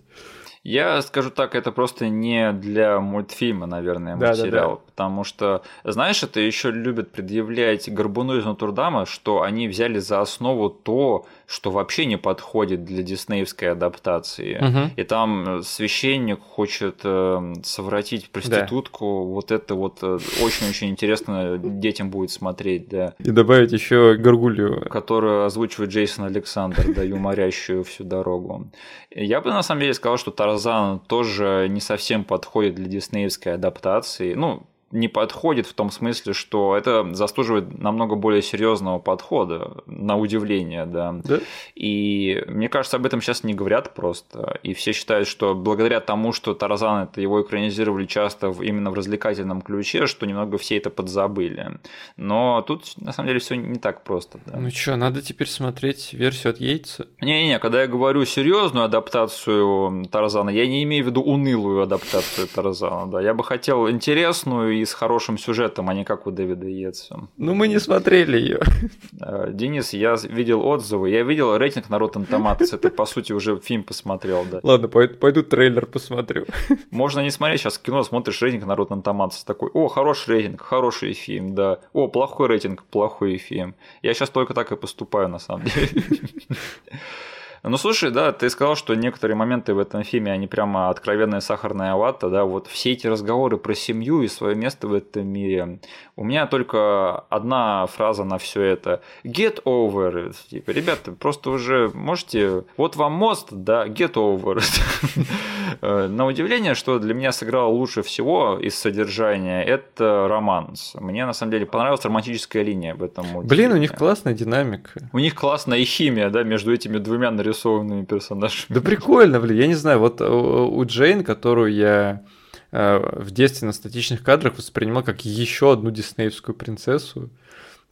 Я скажу так, это просто не для мультфильма, наверное, материал. Да, да, да. Потому что, знаешь, это еще любят предъявлять Горбуну из Нотурдама, что они взяли за основу то, что вообще не подходит для диснеевской адаптации. Угу. И там священник хочет э, совратить проститутку. Да. Вот это вот э, очень-очень интересно детям будет смотреть, да. И добавить еще Горгулью. Которую озвучивает Джейсон Александр, да, юморящую всю дорогу. Я бы на самом деле сказал, что Тарзан тоже не совсем подходит для диснеевской адаптации. Ну, не подходит в том смысле, что это заслуживает намного более серьезного подхода, на удивление, да. да. И мне кажется, об этом сейчас не говорят просто. И все считают, что благодаря тому, что Тарзан это его экранизировали часто в, именно в развлекательном ключе, что немного все это подзабыли. Но тут на самом деле все не так просто. Да. Ну что, надо теперь смотреть версию от Яйца? Не-не, когда я говорю серьезную адаптацию Тарзана, я не имею в виду унылую адаптацию Тарзана. Да. Я бы хотел интересную и с хорошим сюжетом, а не как у Дэвида Йетса. Ну, мы не смотрели ее. Э, Денис, я видел отзывы, я видел рейтинг на Rotten Tomatoes, это, по сути, уже фильм посмотрел, да. Ладно, пойду, пойду трейлер посмотрю. Можно не смотреть, сейчас кино смотришь рейтинг на Rotten Tomatoes, такой, о, хороший рейтинг, хороший фильм, да, о, плохой рейтинг, плохой фильм. Я сейчас только так и поступаю, на самом деле. Ну, слушай, да, ты сказал, что некоторые моменты в этом фильме, они прямо откровенная сахарная вата, да, вот все эти разговоры про семью и свое место в этом мире. У меня только одна фраза на все это. Get over. Типа, ребята, просто уже можете... Вот вам мост, да, get over на удивление, что для меня сыграло лучше всего из содержания, это романс. Мне, на самом деле, понравилась романтическая линия в этом мультике. Блин, у них классная динамика. У них классная химия, да, между этими двумя нарисованными персонажами. Да прикольно, блин, я не знаю, вот у Джейн, которую я э, в детстве на статичных кадрах воспринимал как еще одну диснеевскую принцессу.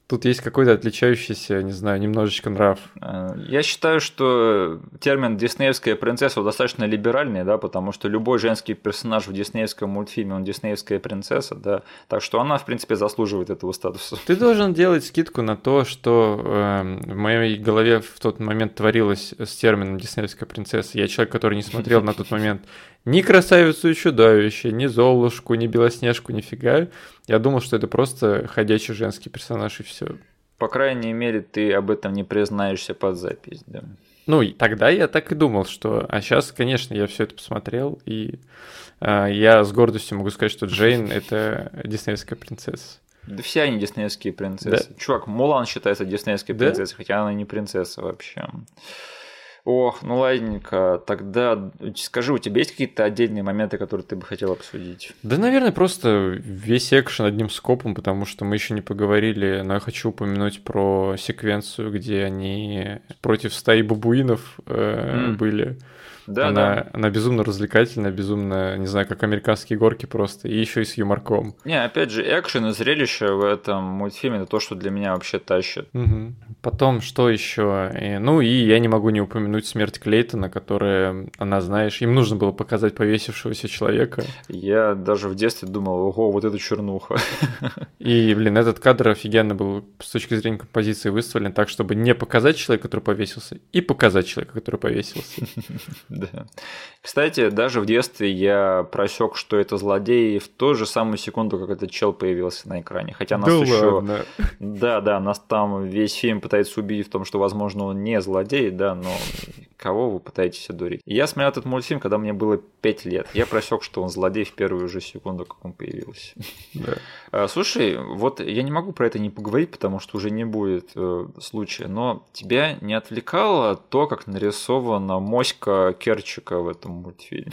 Тут есть какой-то отличающийся, не знаю, немножечко нрав. Э, я считаю, что термин «диснеевская принцесса» достаточно либеральный, да, потому что любой женский персонаж в диснеевском мультфильме, он диснеевская принцесса, да, так что она, в принципе, заслуживает этого статуса. Ты должен делать скидку на то, что э, в моей голове в тот момент творилось с термином «диснеевская принцесса». Я человек, который не смотрел на тот момент ни красавицу и чудовище, ни Золушку, ни Белоснежку, нифига. Я думал, что это просто ходячий женский персонаж и все. По крайней мере, ты об этом не признаешься под запись, да. Ну, тогда я так и думал, что... А сейчас, конечно, я все это посмотрел, и э, я с гордостью могу сказать, что Джейн — это диснеевская принцесса. Да все они диснеевские принцессы. Да? Чувак, Мулан считается диснеевской да? принцессой, хотя она не принцесса вообще. Ох, ну ладненько, тогда скажи, у тебя есть какие-то отдельные моменты, которые ты бы хотел обсудить? Да, наверное, просто весь экшен одним скопом, потому что мы еще не поговорили, но я хочу упомянуть про секвенцию, где они против стаи бабуинов э, mm. были. Да, она, да. она безумно развлекательная, безумно, не знаю, как американские горки просто, и еще и с юморком. Не, опять же, экшен и зрелище в этом мультфильме это то, что для меня вообще тащит. Угу. Потом, что еще? И, ну и я не могу не упомянуть смерть Клейтона, которая, она, знаешь, им нужно было показать повесившегося человека. Я даже в детстве думал, ого, вот это чернуха. И, блин, этот кадр офигенно был с точки зрения композиции выставлен так, чтобы не показать человека, который повесился, и показать человека, который повесился. Да. Кстати, даже в детстве я просек, что это злодей в ту же самую секунду, как этот чел появился на экране. Хотя нас да еще... Ладно. Да, да, нас там весь фильм пытается убедить в том, что, возможно, он не злодей, да, но кого вы пытаетесь одурить? Я смотрел этот мультфильм, когда мне было 5 лет. Я просек, что он злодей в первую же секунду, как он появился. Да. А, слушай, вот я не могу про это не поговорить, потому что уже не будет э, случая, но тебя не отвлекало то, как нарисована моська Керчика в этом мультфильме?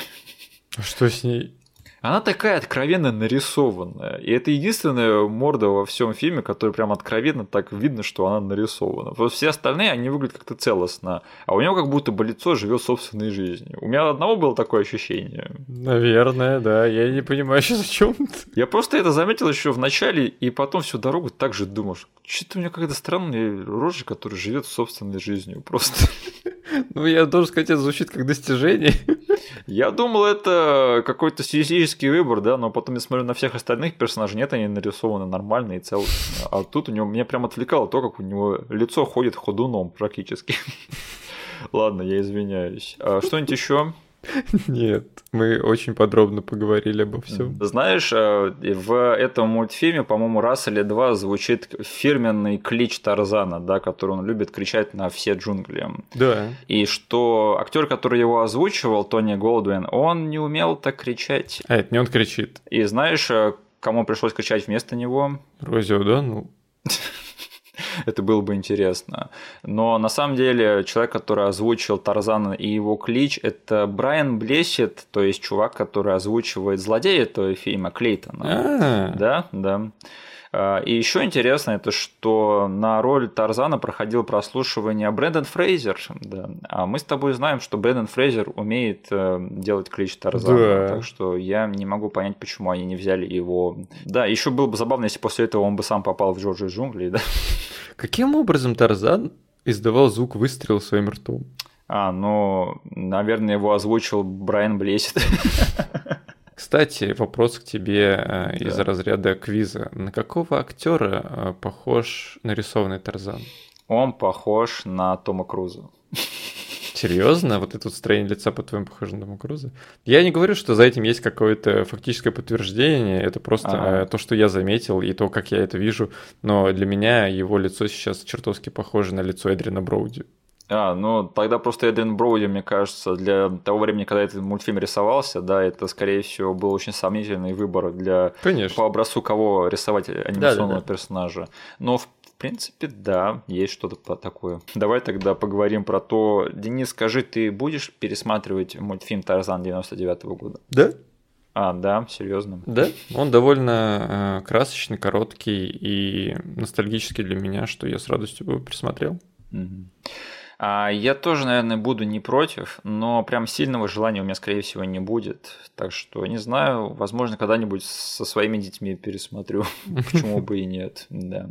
А что с ней? Она такая откровенно нарисованная. И это единственная морда во всем фильме, которая прям откровенно так видно, что она нарисована. Вот все остальные, они выглядят как-то целостно. А у него как будто бы лицо живет собственной жизнью. У меня одного было такое ощущение. Наверное, да. Я не понимаю сейчас о чем Я просто это заметил еще в начале, и потом всю дорогу так же думаешь. Что-то у меня какая-то странная рожа, которая живет собственной жизнью. Просто. Ну, я должен сказать, это звучит как достижение. Я думал, это какой-то стилистический выбор, да, но потом я смотрю на всех остальных персонажей, нет, они нарисованы нормально и целостно. А тут у него меня прям отвлекало то, как у него лицо ходит ходуном практически. Ладно, я извиняюсь. А что-нибудь еще? Нет, мы очень подробно поговорили обо всем. Знаешь, э, в этом мультфильме, по-моему, раз или два звучит фирменный клич Тарзана, да, который он любит кричать на все джунгли. Да. И что актер, который его озвучивал, Тони Голдуин, он не умел так кричать. А, это не он кричит. И знаешь, э, кому пришлось кричать вместо него? Рози ну. это было бы интересно. Но на самом деле человек, который озвучил Тарзана и его клич, это Брайан Блесет, то есть чувак, который озвучивает злодея этого фильма Клейтона. А. Да, да. А, и еще интересно, это что на роль Тарзана проходил прослушивание Брэндон Фрейзер. Да. А мы с тобой знаем, что Брэндон Фрейзер умеет э, делать клич Тарзана. Да. Так что я не могу понять, почему они не взяли его. Да, еще было бы забавно, если после этого он бы сам попал в Джорджи джунгли. Да? Каким образом Тарзан издавал звук выстрела своим ртом? А, ну, наверное, его озвучил Брайан Блесет. Кстати, вопрос к тебе э, да. из разряда квиза. На какого актера э, похож нарисованный Тарзан? Он похож на Тома Круза. Серьезно? Вот это вот строение лица, по-твоему, похоже на Тома Круза? Я не говорю, что за этим есть какое-то фактическое подтверждение, это просто ага. то, что я заметил, и то, как я это вижу, но для меня его лицо сейчас чертовски похоже на лицо Эдрина Броуди. А, ну тогда просто Эдриан Броуди, мне кажется, для того времени, когда этот мультфильм рисовался, да, это, скорее всего, был очень сомнительный выбор для Конечно. по образцу кого рисовать анимационного да, да, да. персонажа. Но в в принципе, да, есть что-то такое. Давай тогда поговорим про то. Денис, скажи, ты будешь пересматривать мультфильм Тарзан 99 -го года? Да. А, да, серьезно. Да, он довольно э, красочный, короткий и ностальгический для меня, что я с радостью бы присмотрел. Угу. А, я тоже, наверное, буду не против, но прям сильного желания у меня, скорее всего, не будет. Так что, не знаю, возможно, когда-нибудь со своими детьми пересмотрю. Почему бы и нет. Да.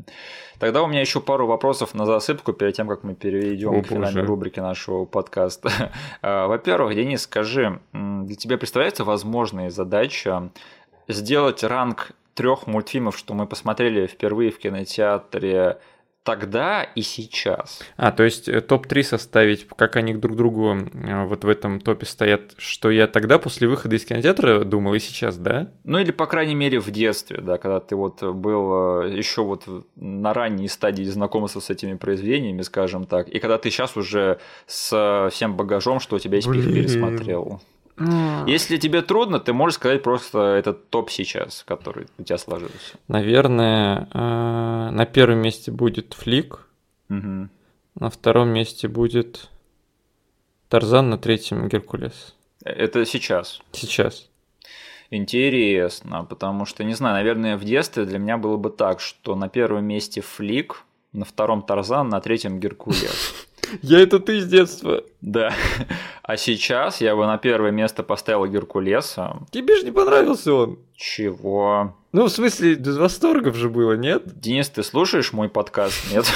Тогда у меня еще пару вопросов на засыпку перед тем, как мы перейдем к финальной рубрике нашего подкаста. А, во-первых, Денис, скажи, для тебя представляется возможная задача сделать ранг трех мультфильмов, что мы посмотрели впервые в кинотеатре тогда и сейчас. А, то есть э, топ-3 составить, как они друг другу э, вот в этом топе стоят, что я тогда после выхода из кинотеатра думал и сейчас, да? Ну или, по крайней мере, в детстве, да, когда ты вот был э, еще вот на ранней стадии знакомства с этими произведениями, скажем так, и когда ты сейчас уже с всем багажом, что у тебя есть, Блин. пересмотрел. Если тебе трудно, ты можешь сказать просто этот топ сейчас, который у тебя сложился. Наверное, э, на первом месте будет Флик. Угу. На втором месте будет Тарзан, на третьем Геркулес. Это сейчас. Сейчас. Интересно, потому что, не знаю, наверное, в детстве для меня было бы так, что на первом месте Флик, на втором Тарзан, на третьем Геркулес. Я это ты с детства. Да. А сейчас я бы на первое место поставил Геркулеса. Тебе же не понравился он. Чего? Ну, в смысле, без восторгов же было, нет? Денис, ты слушаешь мой подкаст? Нет?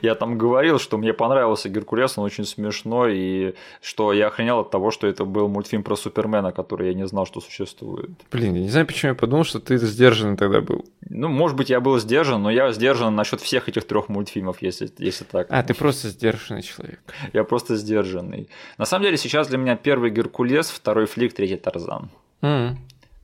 Я там говорил, что мне понравился Геркулес, он очень смешной, и что я охренел от того, что это был мультфильм про Супермена, который я не знал, что существует. Блин, я не знаю, почему я подумал, что ты сдержанный тогда был. Ну, может быть, я был сдержан, но я сдержан насчет всех этих трех мультфильмов, если, если так. А, ты просто сдержанный человек. Я просто сдержанный. На самом деле, сейчас для меня первый Геркулес, второй Флик, третий Тарзан. М.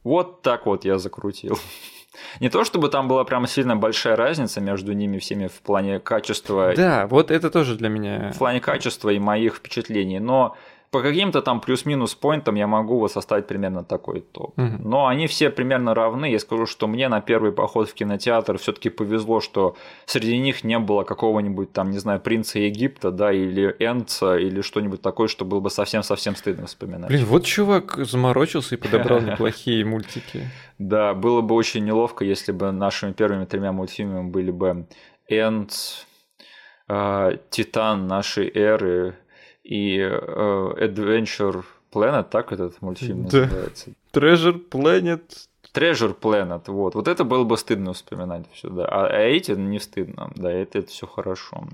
Вот так вот я закрутил. Не то чтобы там была прям сильно большая разница между ними всеми в плане качества, Да, вот это тоже для меня. в плане качества и моих впечатлений, но по каким-то там плюс-минус поинтам я могу вот составить примерно такой топ. Мгм. Но они все примерно равны. Я скажу, что мне на первый поход в кинотеатр все-таки повезло, что среди них не было какого-нибудь там, не знаю, принца Египта, да, или Энца, или что-нибудь такое, что было бы совсем-совсем стыдно вспоминать. Блин, вот чувак заморочился и подобрал неплохие мультики. Да, было бы очень неловко, если бы нашими первыми тремя мультфильмами были бы Энц, э, Титан нашей эры и э, Adventure Planet, так этот мультфильм Да. называется. Treasure Planet. Treasure Planet, вот. Вот это было бы стыдно вспоминать все, да. А, а эти не стыдно, да, это, это все хорошо.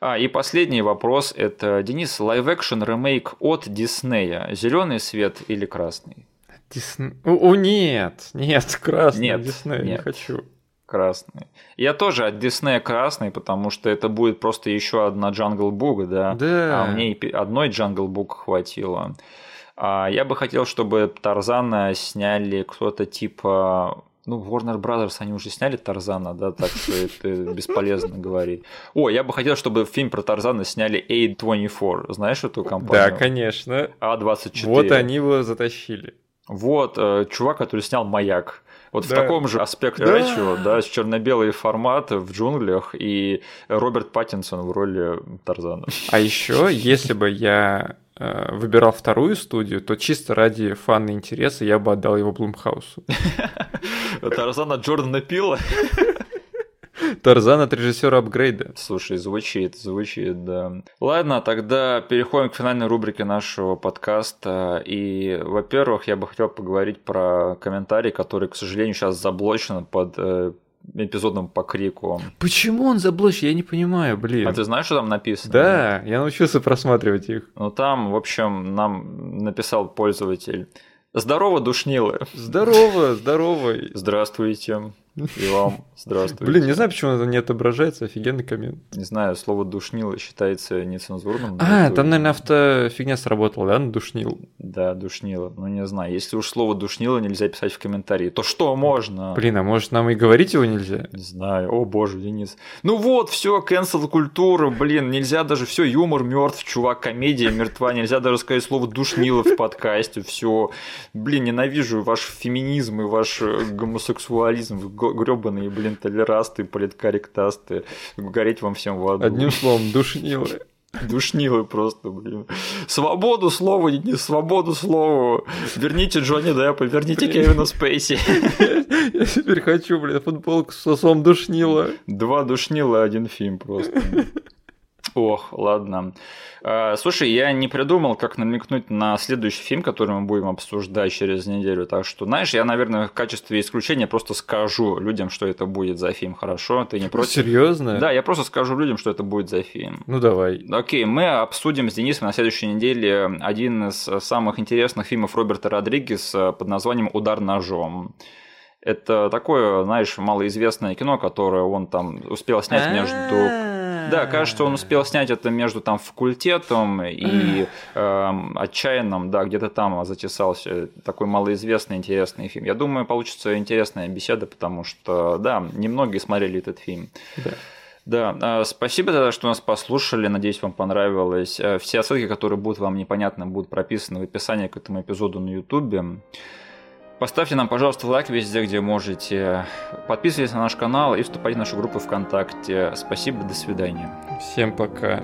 А, и последний вопрос, это, Денис, live-action ремейк от Диснея. Зеленый свет или красный? Дисн- О, о, нет, нет, красный Нет, Дисней, не нет. хочу. Красный. Я тоже от Диснея красный, потому что это будет просто еще одна Jungle Book, да. Да. А мне одной Jungle Book хватило. А я бы хотел, чтобы Тарзана сняли кто-то типа... Ну, Warner Brothers, они уже сняли Тарзана, да, так что это бесполезно говорить. О, я бы хотел, чтобы фильм про Тарзана сняли A24. Знаешь эту Да, компанию? конечно. А24. Вот они его затащили. Вот, э, чувак, который снял «Маяк». Вот в Да. таком же аспекте Да. рэчио, да, с черно-белый формат в джунглях и Роберт Паттинсон в роли Тарзана. А еще, если бы я э, выбирал вторую студию, то чисто ради фана интереса я бы отдал его Блумхаусу. Тарзана Джордана Пила. Тарзан от режиссера апгрейда. Слушай, звучит, звучит, да. Ладно, тогда переходим к финальной рубрике нашего подкаста. И, во-первых, я бы хотел поговорить про комментарий, который, к сожалению, сейчас заблочен под э, эпизодом по крику. Почему он заблочен? Я не понимаю, блин. А ты знаешь, что там написано? Да, я научился просматривать их. Ну там, в общем, нам написал пользователь. Здорово, душнилы. Здорово, здорово. Здравствуйте. И вам здравствуйте. Блин, не знаю, почему это не отображается, офигенный коммент. Не знаю, слово душнило считается нецензурным. А, это- там, наверное, автофигня сработала, да, надушнил. Да, душнило. Ну, не знаю. Если уж слово душнило нельзя писать в комментарии, то что можно? Блин, а может нам и говорить его нельзя? Не знаю. О боже, Денис. Ну вот, все, cancel культура, блин, нельзя даже все, юмор мертв, чувак, комедия мертва, нельзя даже сказать слово душнило в подкасте, все. Блин, ненавижу ваш феминизм и ваш э, гомосексуализм, гребаные, блин, толерасты, политкорректасты. Гореть вам всем в аду. Одним словом, душнило. Душнилы просто, блин. Свободу слова, не свободу слова. Верните Джонни Деппа, верните Кевина Спейси. Я теперь хочу, блин, футболку с сосом душнила. Два душнила, один фильм просто. Ох, ладно. А, Слушай, я не придумал, как намекнуть на следующий фильм, который мы будем обсуждать через неделю. Так что, знаешь, я, наверное, в качестве исключения просто скажу людям, что это будет за фильм. Хорошо? Ты не против? Серьезно? Да, я просто скажу людям, что это будет за фильм. Ну давай. Окей, мы обсудим с Денисом на следующей неделе один из самых интересных фильмов Роберта Родригеса под названием «Удар ножом». Это такое, знаешь, малоизвестное кино, которое он там успел снять между... Да, кажется, он успел снять это между там факультетом и эм, отчаянным, да, где-то там затесался такой малоизвестный интересный фильм. Я думаю, получится интересная беседа, потому что, да, немногие смотрели этот фильм. Да. Да, а, спасибо тогда, что нас послушали. Надеюсь, вам понравилось. Э, Все ссылки, которые будут вам непонятны, будут прописаны в описании к этому эпизоду на YouTube. Поставьте нам, пожалуйста, лайк везде, где можете. Подписывайтесь на наш канал и вступайте в нашу группу ВКонтакте. Спасибо, до свидания. Всем пока.